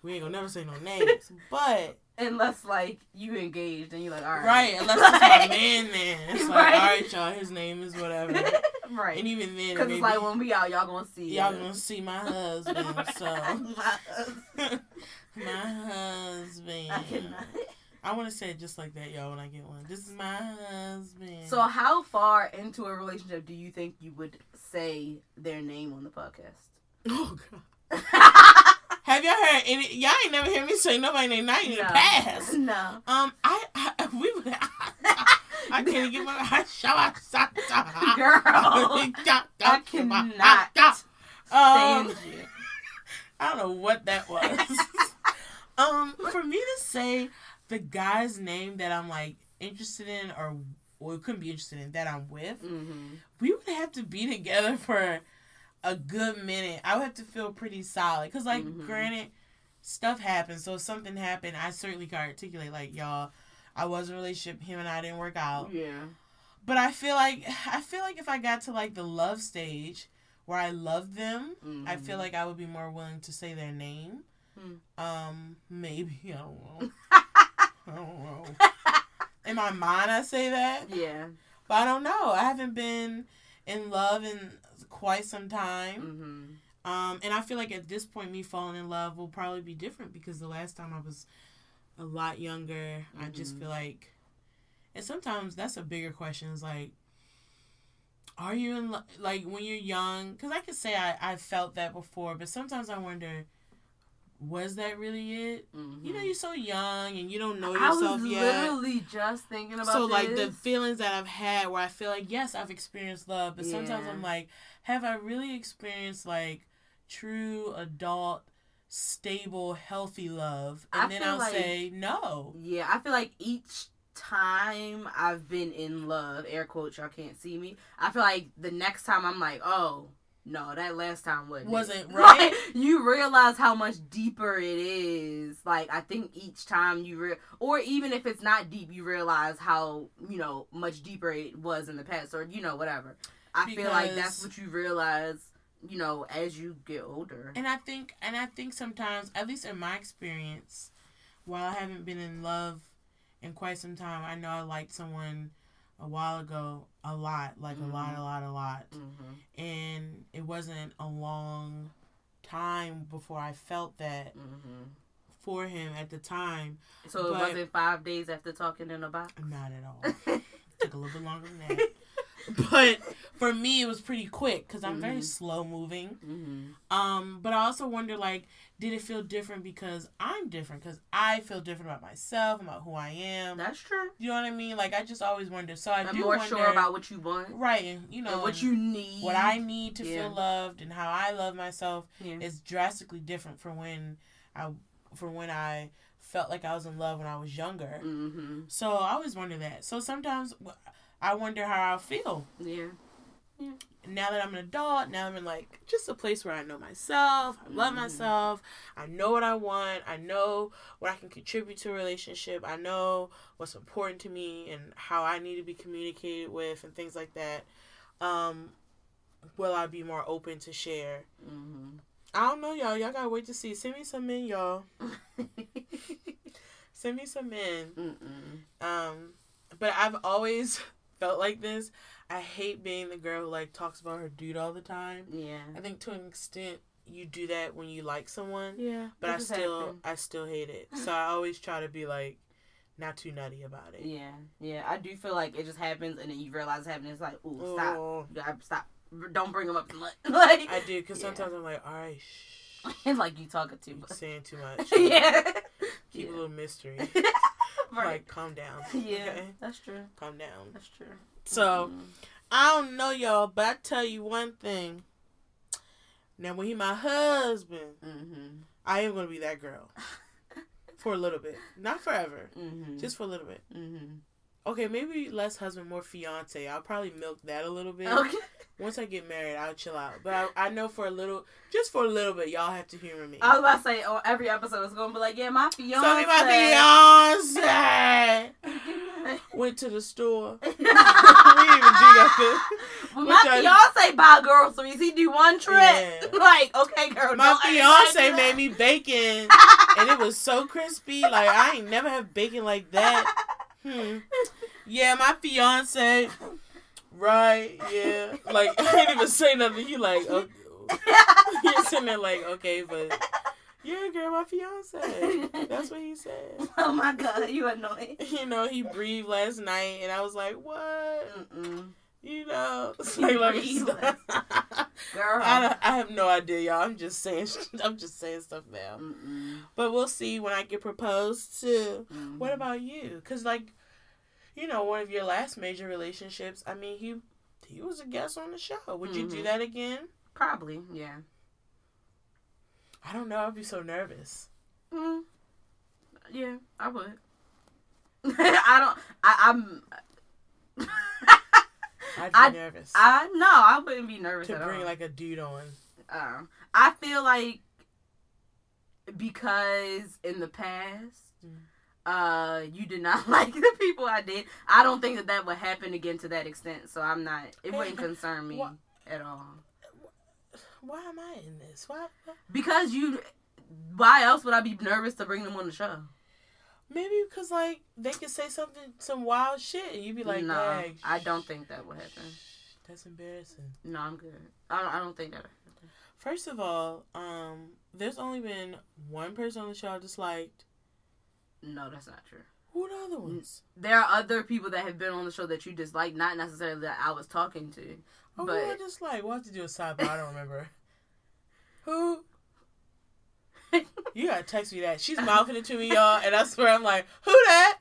We ain't gonna never say no names. But Unless like you engaged and you're like, all right, right, unless it's my man then. It's like, Right. alright, y'all, his name is whatever. right. And even then Because it's like when we out, y'all gonna see. y'all us. gonna see my husband, so I my husband. I cannot. I wanna say it just like that, y'all, when I get one. This is my husband. So, how far into a relationship do you think you would say their name on the podcast? Oh god. Have y'all heard any y'all ain't never hear me say nobody name not even no. past. No. Um, I, I we would. I can't get my I Girl, I cannot Um, stand you. I don't know what that was. um, for me to say the guy's name that I'm like interested in, or or couldn't be interested in that I'm with, Mm-hmm. we would have to be together for a good minute. I would have to feel pretty solid, cause like, Mhm. granted, stuff happens. So if something happened, I certainly can articulate like, y'all, I was in a relationship, him and I didn't work out. Yeah. But I feel like I feel like if I got to like the love stage where I love them, I Mhm. feel like I would be more willing to say their name. Hmm. Um, maybe I don't know. I don't know. In my mind, I say that, Yeah. but I don't know. I haven't been in love in quite some time. Mm-hmm. Um, and I feel like at this point, me falling in love will probably be different because the last time I was a lot younger, I just Mhm. feel like, and sometimes that's a bigger question. Is like, are you in lo- like when you're young? Because I could say I I felt that before, but sometimes I wonder, was that really it? Mm-hmm. You know, you're so young and you don't know I yourself was yet. literally just thinking about So this. like the feelings that I've had where I feel like yes I've experienced love but sometimes I'm like have I really experienced like true adult stable healthy love and I then I'll like- say no Yeah, I feel like each time I've been in love, air quotes, y'all can't see me. I feel like the next time I'm like, oh, no, that last time wasn't. Wasn't, Like, right? you realize how much deeper it is. Like, I think each time you re- or even if it's not deep, you realize how, you know, much deeper it was in the past or, you know, whatever. I feel like that's what you realize, you know, as you get older. and I think and I think sometimes at least in my experience while I haven't been in love in quite some time I know I liked someone a while ago a lot like a lot a lot a lot hmm and it wasn't a long time before I felt that hmm for him at the time. So it But- wasn't five days after talking in a box. Not at all. Took a little bit longer than that. But for me, it was pretty quick because I'm very Mhm. slow moving. mm-hmm. Um, but I also wonder, like, did it feel different because I'm different? Because I feel different about myself, about who I am. That's true. You know what I mean? Like, I just always wonder. So I I'm do more wonder, sure about what you want right? And you know and what you need. what I need to Yeah. feel loved and how I love myself yeah. is drastically different from when I from when I felt like I was in love when I was younger. Mm-hmm. So I always wonder that. So sometimes I wonder how I'll feel Yeah. now that I'm an adult. Now I'm in like just a place where I know myself. I love Mhm. myself. I know what I want. I know what I can contribute to a relationship. I know what's important to me and how I need to be communicated with and things like that. Um, will I be more open to share? Mm-hmm. I don't know, y'all. Y'all gotta wait to see. Send me some men, y'all. Send me some men. Mm-mm. Um, but I've always felt like this. I hate being the girl who like talks about her dude all the time. Yeah. I think to an extent you do that when you like someone, Yeah. but I still I still hate it. So I always try to be like not too nutty about it. Yeah. Yeah. I do feel like it just happens and then you realize it's happening. It's like, ooh, stop. Oh, stop. Don't bring them up too much. like, I do because Yeah. sometimes I'm like, all right, shh, and like you talking too much. saying too much. yeah. Keep Yeah. a little mystery. Right. Like, calm down. yeah. Okay? That's true. Calm down. That's true. So Mm. I don't know y'all, but I tell you one thing. Now when he my husband, Mhm. I am gonna be that girl. For a little bit. Not forever. Mhm. Just for a little bit. Mhm. Okay, maybe less husband, more fiance. I'll probably milk that a little bit. Okay. Once I get married, I'll chill out. But I, I know for a little, just for a little bit, y'all have to humor me. I was about to say on every episode it's gonna be like, yeah, my fiance. So my fiance went to the store. we didn't even do that. Well, my I- fiance buy groceries. He do one trip. Yeah. like, okay, girl. My fiance made me bacon, and it was so crispy. Like I ain't never have bacon like that. Hmm. Yeah, my fiance. Right. Yeah. Like I didn't even say nothing. He like, oh, he's sitting there like, okay, but yeah, girl, my fiance. That's what he said. oh my god, you annoying. You know, he breathed last night, and I was like, what? Mm-mm. You know, like, stop. Girl. I, I have no idea, y'all. I'm just saying. I'm just saying stuff now. Mm-mm. But we'll see when I get proposed to. Mhm. What about you? Because, like, you know, one of your last major relationships, I mean, he he was a guest on the show. Would you do Mhm. that again? Probably, yeah. I don't know. I'd be so nervous. Mm. Yeah, I would. I don't. I, I'm. I'd be I- nervous I no, I wouldn't be nervous to bring all. like a dude on. Um, I feel like because in the past, Mm. Uh, you did not like the people I did. I don't think that that would happen again to that extent. So I'm not. It wouldn't concern me at all. Why am I in this? Why? Because you. Why else would I be nervous to bring them on the show? Maybe because like they could say something, some wild shit, and you'd be like, no, "Dang, I don't think that would happen. That's embarrassing. No, I'm good. I don't, I don't think that. First of all, um, there's only been one person on the show I disliked. No, that's not true. Who are the other ones? There are other people that have been on the show that you dislike, not necessarily that I was talking to. Oh, but who I dislike? We'll have to do a sidebar. I don't remember. Who? You gotta text me that. She's mouthing it to me, y'all, and I swear I'm like, who that?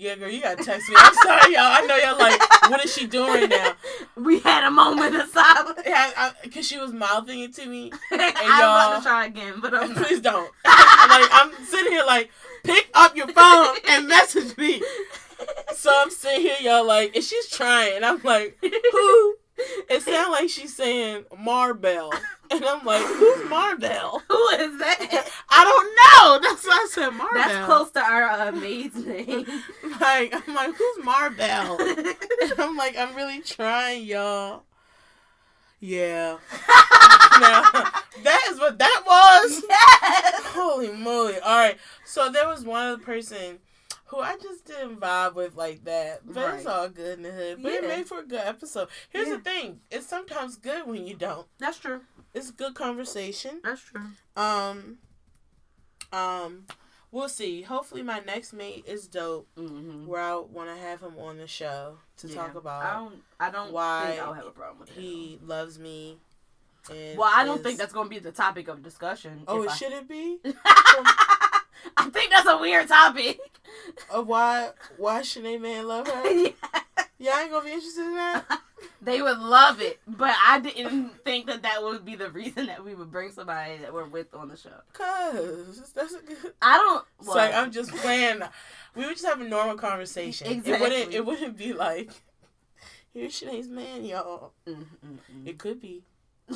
Yeah, girl, you gotta text me. I'm sorry, y'all. I know y'all like, what is she doing right now? we had a moment of silence. Yeah, because she was mouthing it to me. I'm about y'all- to try again, but I'm. Please don't. like I'm sitting here like, pick up your phone and message me. So I'm sitting here, y'all like, and she's trying, and I'm like, who? It sounds like she's saying Marbell, and I'm like, who's Marbell? Who is that? I don't know. That's why I said Marbell. That's close to our uh, maid's name. Like I'm like, who's Marbell? I'm like, I'm really trying, y'all. Yeah. now that is what that was. yes. Holy moly! All right, so there was one other person who I just didn't vibe with like that. But it's all good in the hood. But it made for a good episode. Here's Yeah. the thing: it's sometimes good when you don't. That's true. It's good conversation. That's true. Um, um, we'll see. Hopefully, my next mate is dope. Mm-hmm. Where I want to have him on the show to talk about. I don't. I don't why I'll have a problem with it. he loves me. And Well, I don't is- think that's going to be the topic of discussion. Oh, if it I- should it be? I think that's a weird topic. Of why why should a man love her? Y'all ain't gonna be interested in that. they would love it, but I didn't think that that would be the reason that we would bring somebody that we're with on the show. Cause that's a good. I don't. Well, like I'm just playing. We would just have a normal conversation. Exactly. It wouldn't. It wouldn't be like. Here's Shanae's man, y'all. It could be.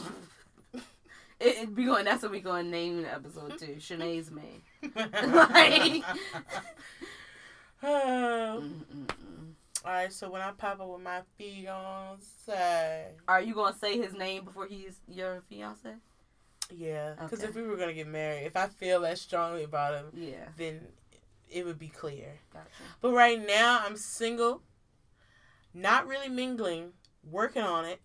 It, it be going. That's what we going to name the episode too. Shanae's man. Like- Oh. All right, so when I pop up with my fiance, Are you gonna say his name before he's your fiance? yeah, because Okay. if we were gonna get married, if I feel that strongly about him, Yeah, then it would be clear. gotcha. But right now, I'm single, not really mingling, working on it.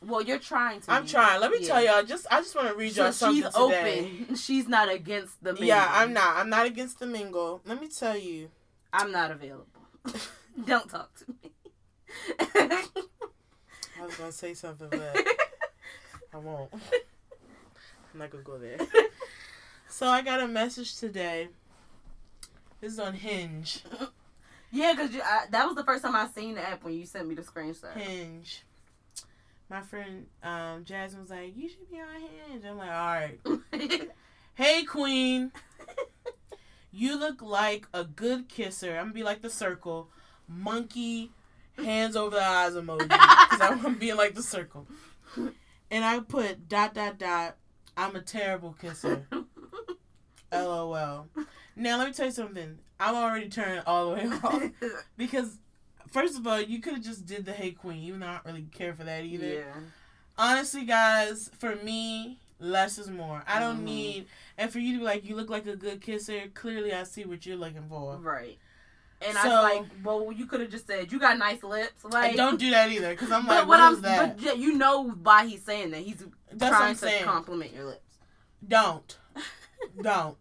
Well, you're trying to. I'm trying. Let me Yeah. tell y'all. Just I just want to read y'all So something she's today. open. She's not against the. Mingle. Yeah. I'm not. I'm not against the mingle. Let me tell you. I'm not available. Don't talk to me. I was gonna say something, but I won't. I'm not gonna go there. So I got a message today. This is on Hinge. yeah, because that was the first time I seen the app when you sent me the screenshot. Hinge. My friend um, Jasmine was like, "You should be on Hinge." I'm like, "All right." Hey, Queen. You look like a good kisser. I'm gonna be like the circle, monkey, hands over the eyes emoji, because I'm being like the circle. And I put dot dot dot. I'm a terrible kisser. LOL. Now let me tell you something. I'm already turned all the way off because, first of all, you could have just did the Hey Queen, even though I don't really care for that either. yeah. Honestly, guys, for me, less is more. I don't Mhm. need, and for you to be like, you look like a good kisser. Clearly, I see what you're looking for. Right. And So- I was like, well, you could have just said you got nice lips. Like, I don't do that either because I'm like, what what I'm, is that? but you know why he's saying that. He's That's what trying I'm to saying. compliment your lips. Don't, don't.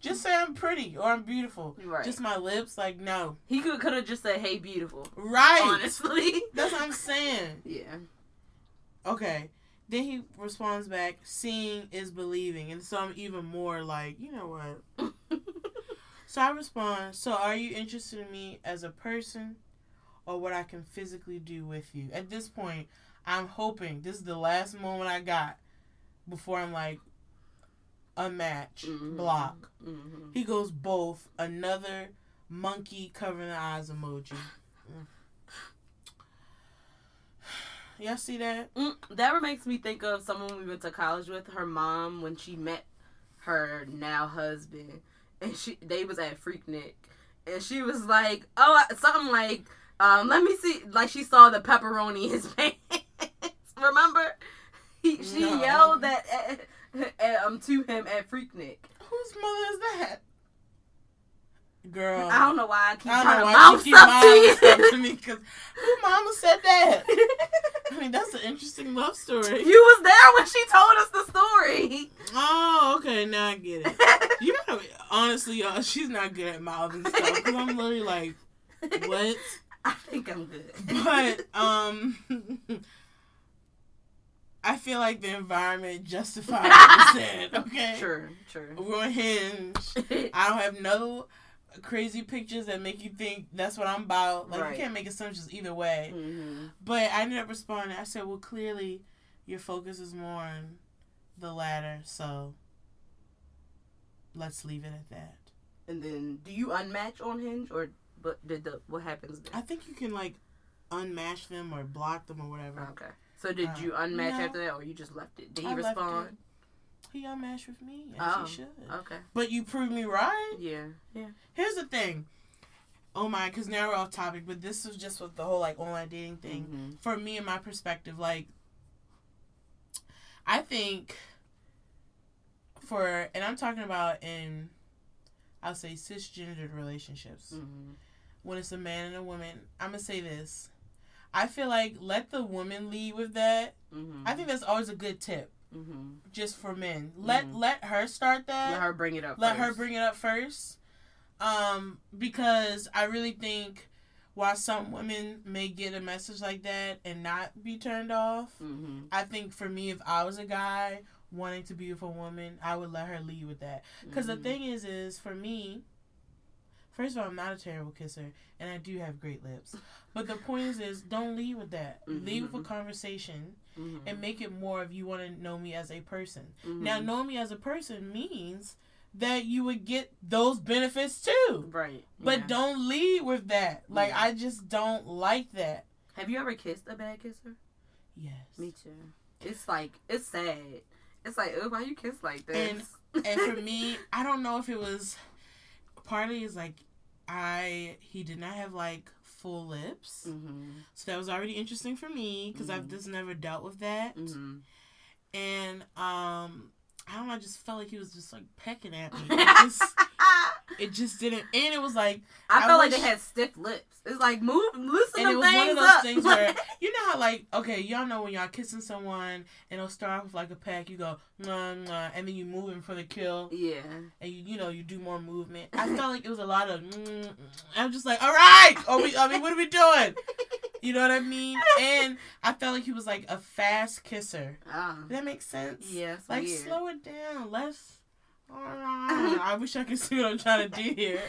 Just say I'm pretty or I'm beautiful. Right. Just my lips, like no. He could could have just said, "Hey, beautiful." Right. Honestly. That's what I'm saying. Yeah. Okay. Then he responds back, seeing is believing. And so I'm even more like, you know what? So I respond, so are you interested in me as a person or what I can physically do with you? At this point, I'm hoping this is the last moment I got before I'm like, unmatch, Mhm. block. hmm He goes both, another monkey covering the eyes emoji. Mm. Y'all see that? Mm, that makes me think of someone we went to college with. Her mom when she met her now husband, and she they was at Freaknik, and she was like, "Oh, something like, um, let me see." Like she saw the pepperoni in his pants. Remember? He, she No. yelled that at, at, um to him at Freaknik. Whose mother is that? Girl. I don't know why I keep I trying to mouth stuff to to me because who mama said that? I mean, that's an interesting love story. You was there when she told us the story. Oh, okay, now I get it. You gotta honestly, y'all, she's not good at mouthing stuff because I'm literally like, what? I think I'm good. But um, I feel like the environment justifies what you said. Okay, sure, true. we're on Hinge. I don't have no crazy pictures that make you think that's what I'm about. Like Right. you can't make assumptions either way. hmm But I ended up responding. I said, "Well, clearly, your focus is more on the latter, so let's leave it at that." And then, do you unmatch on Hinge, or but did the what happens I think you can like unmatch them or block them or whatever. Okay. So did Uh, you unmatch no. after that, or you just left it? Did he I respond? He unmatched with me, as Oh. he should. Okay. But you proved me right. Yeah. Yeah. Here's the thing. Oh my, because now we're off topic, but this was just with the whole like online dating thing. Mhm. for me and my perspective, like I think for and I'm talking about in I'll say cisgendered relationships. Mm-hmm. When it's a man and a woman, I'm gonna say this. I feel like let the woman lead with that. Mm-hmm. I think that's always a good tip, Mm-hmm. just for men. Let Mhm. let her start that. Let her bring it up. let her bring it up first um because i really think while some women may get a message like that and not be turned off Mm-hmm. i think for me if i was a guy wanting to be with a woman i would let her lead with that because Mm-hmm. the thing is is for me first of all i'm not a terrible kisser and i do have great lips but the point is is don't lead with that lead with a Mhm. conversation mm-hmm. and make it more of you want to know me as a person Mhm. now, know me as a person means that you would get those benefits too. right, But yeah. don't lead with that. Like, Yeah. I just don't like that. have you ever kissed a bad kisser? Yes. Me too. It's like it's sad. It's like, oh, why you kiss like And- this? And for me, I don't know if it was partly is like I he did not have like full lips, mm-hmm. so that was already interesting for me because I've Mhm. just never dealt with that. Mm-hmm. And um, I don't know, I just felt like he was just like pecking at me. It just, it just didn't, and it was like. I I felt like wish- they had stiff lips. It's like move, loosen and it was one of those up. things where you know how like okay y'all know when y'all kissing someone and it'll start off with like a peck you go mwah, mwah, and then you moving for the kill yeah, and you you know you do more movement i felt like it was a lot of mm, mm. i'm just like all right are we i mean what are we doing you know what i mean and i felt like he was like a fast kisser Ah, that makes sense yeah, like weird. slow it down let's I wish I could see what I'm trying to do here.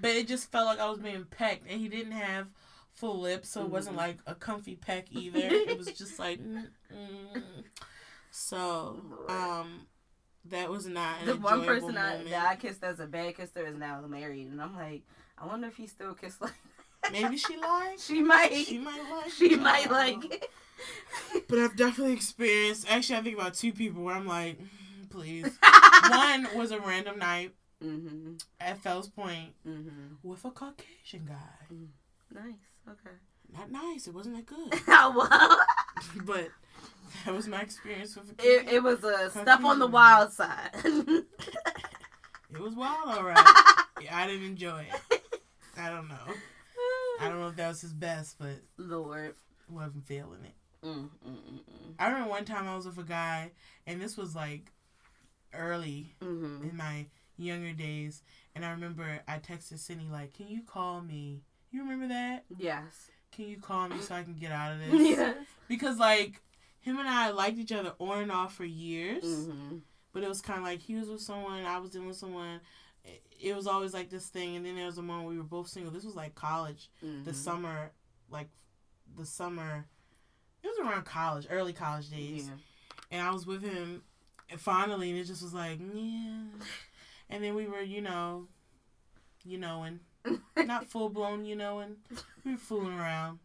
But it just felt like I was being pecked, and he didn't have full lips, so it wasn't like a comfy peck either. it was just like, mm, mm. so um, that was not the one person I, that I kissed as a bad kisser is now married, and I'm like, I wonder if he still kiss like. Maybe she lied. she might. She might like. She it. might like. it. But I've definitely experienced. Actually, I think about two people where I'm like, mm, please. One was a random night mhm. at Fells Point Mhm. with a Caucasian guy. Nice. Okay. Not nice. It wasn't that good. Oh well. but that was my experience with a It, it was a step on the wild side. It was wild, all right. yeah, I didn't enjoy it. I don't know. I don't know if that was his best, but Lord. wasn't feeling it. Mm, mm, mm, mm. I remember one time I was with a guy, and this was like early Mhm. in my younger days, and I remember I texted Cindy like, "Can you call me? You remember that? Yes. Can you call me so I can get out of this?" yes. Because like him and I liked each other on and off for years. Mm-hmm. But it was kind of like he was with someone, I was dealing with someone. It- It was always like this thing, and then there was a moment we were both single. This was like college, Mm-hmm. the summer, like the summer. It was around college, early college days, Yeah. and I was with him. And finally, and it just was like, yeah. And then we were, you know, you know, and not full blown, you know, and we were fooling around.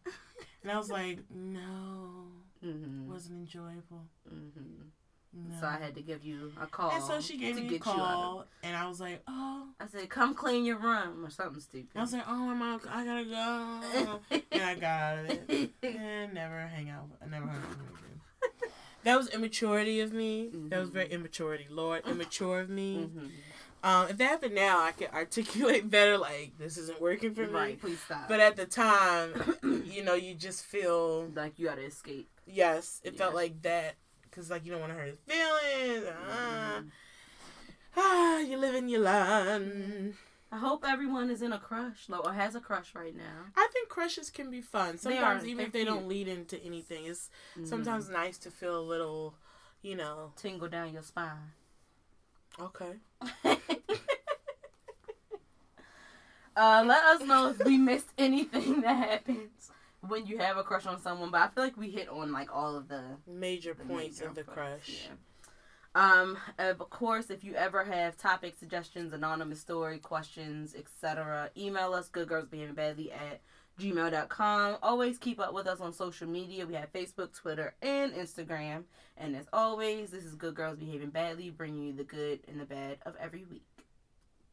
And I was like, no, mm-hmm. it wasn't enjoyable. Mm-hmm. No. So I had to give you a call. And so she gave to me a get you out of- call, and I was like, "Oh." I said, "Come clean your room" or something stupid. I was like, "Oh, my mom, I gotta go," and I got out of it. And never hang out. I never hung out with him again. That was immaturity of me. That was very immaturity, Lord, immature of me. Mhm. Um, if that happened now, I could articulate better. Like this isn't working for me. Right. Please stop. But at the time, you know, you just feel like you gotta escape. yes, it felt like that because like you don't want to hurt his feelings. Ah, Mhm. ah, you live and you learn. I hope everyone is in a crush, like, or has a crush right now. I think crushes can be fun. Sometimes are. even if they don't lead into anything, it's Mhm. sometimes nice to feel a little, you know. tingle down your spine. Okay. uh, let us know if we missed anything that happens when you have a crush on someone. But I feel like we hit on like all of the, Major the points major of the points, crush. yeah. Um, of course, if you ever have topic suggestions, anonymous story, questions, etc., email us goodgirlsbehavingbadly at gmail.com. Always keep up with us on social media. We have Facebook, Twitter, and Instagram. And as always, this is Good Girls Behaving Badly, bringing you the good and the bad of every week.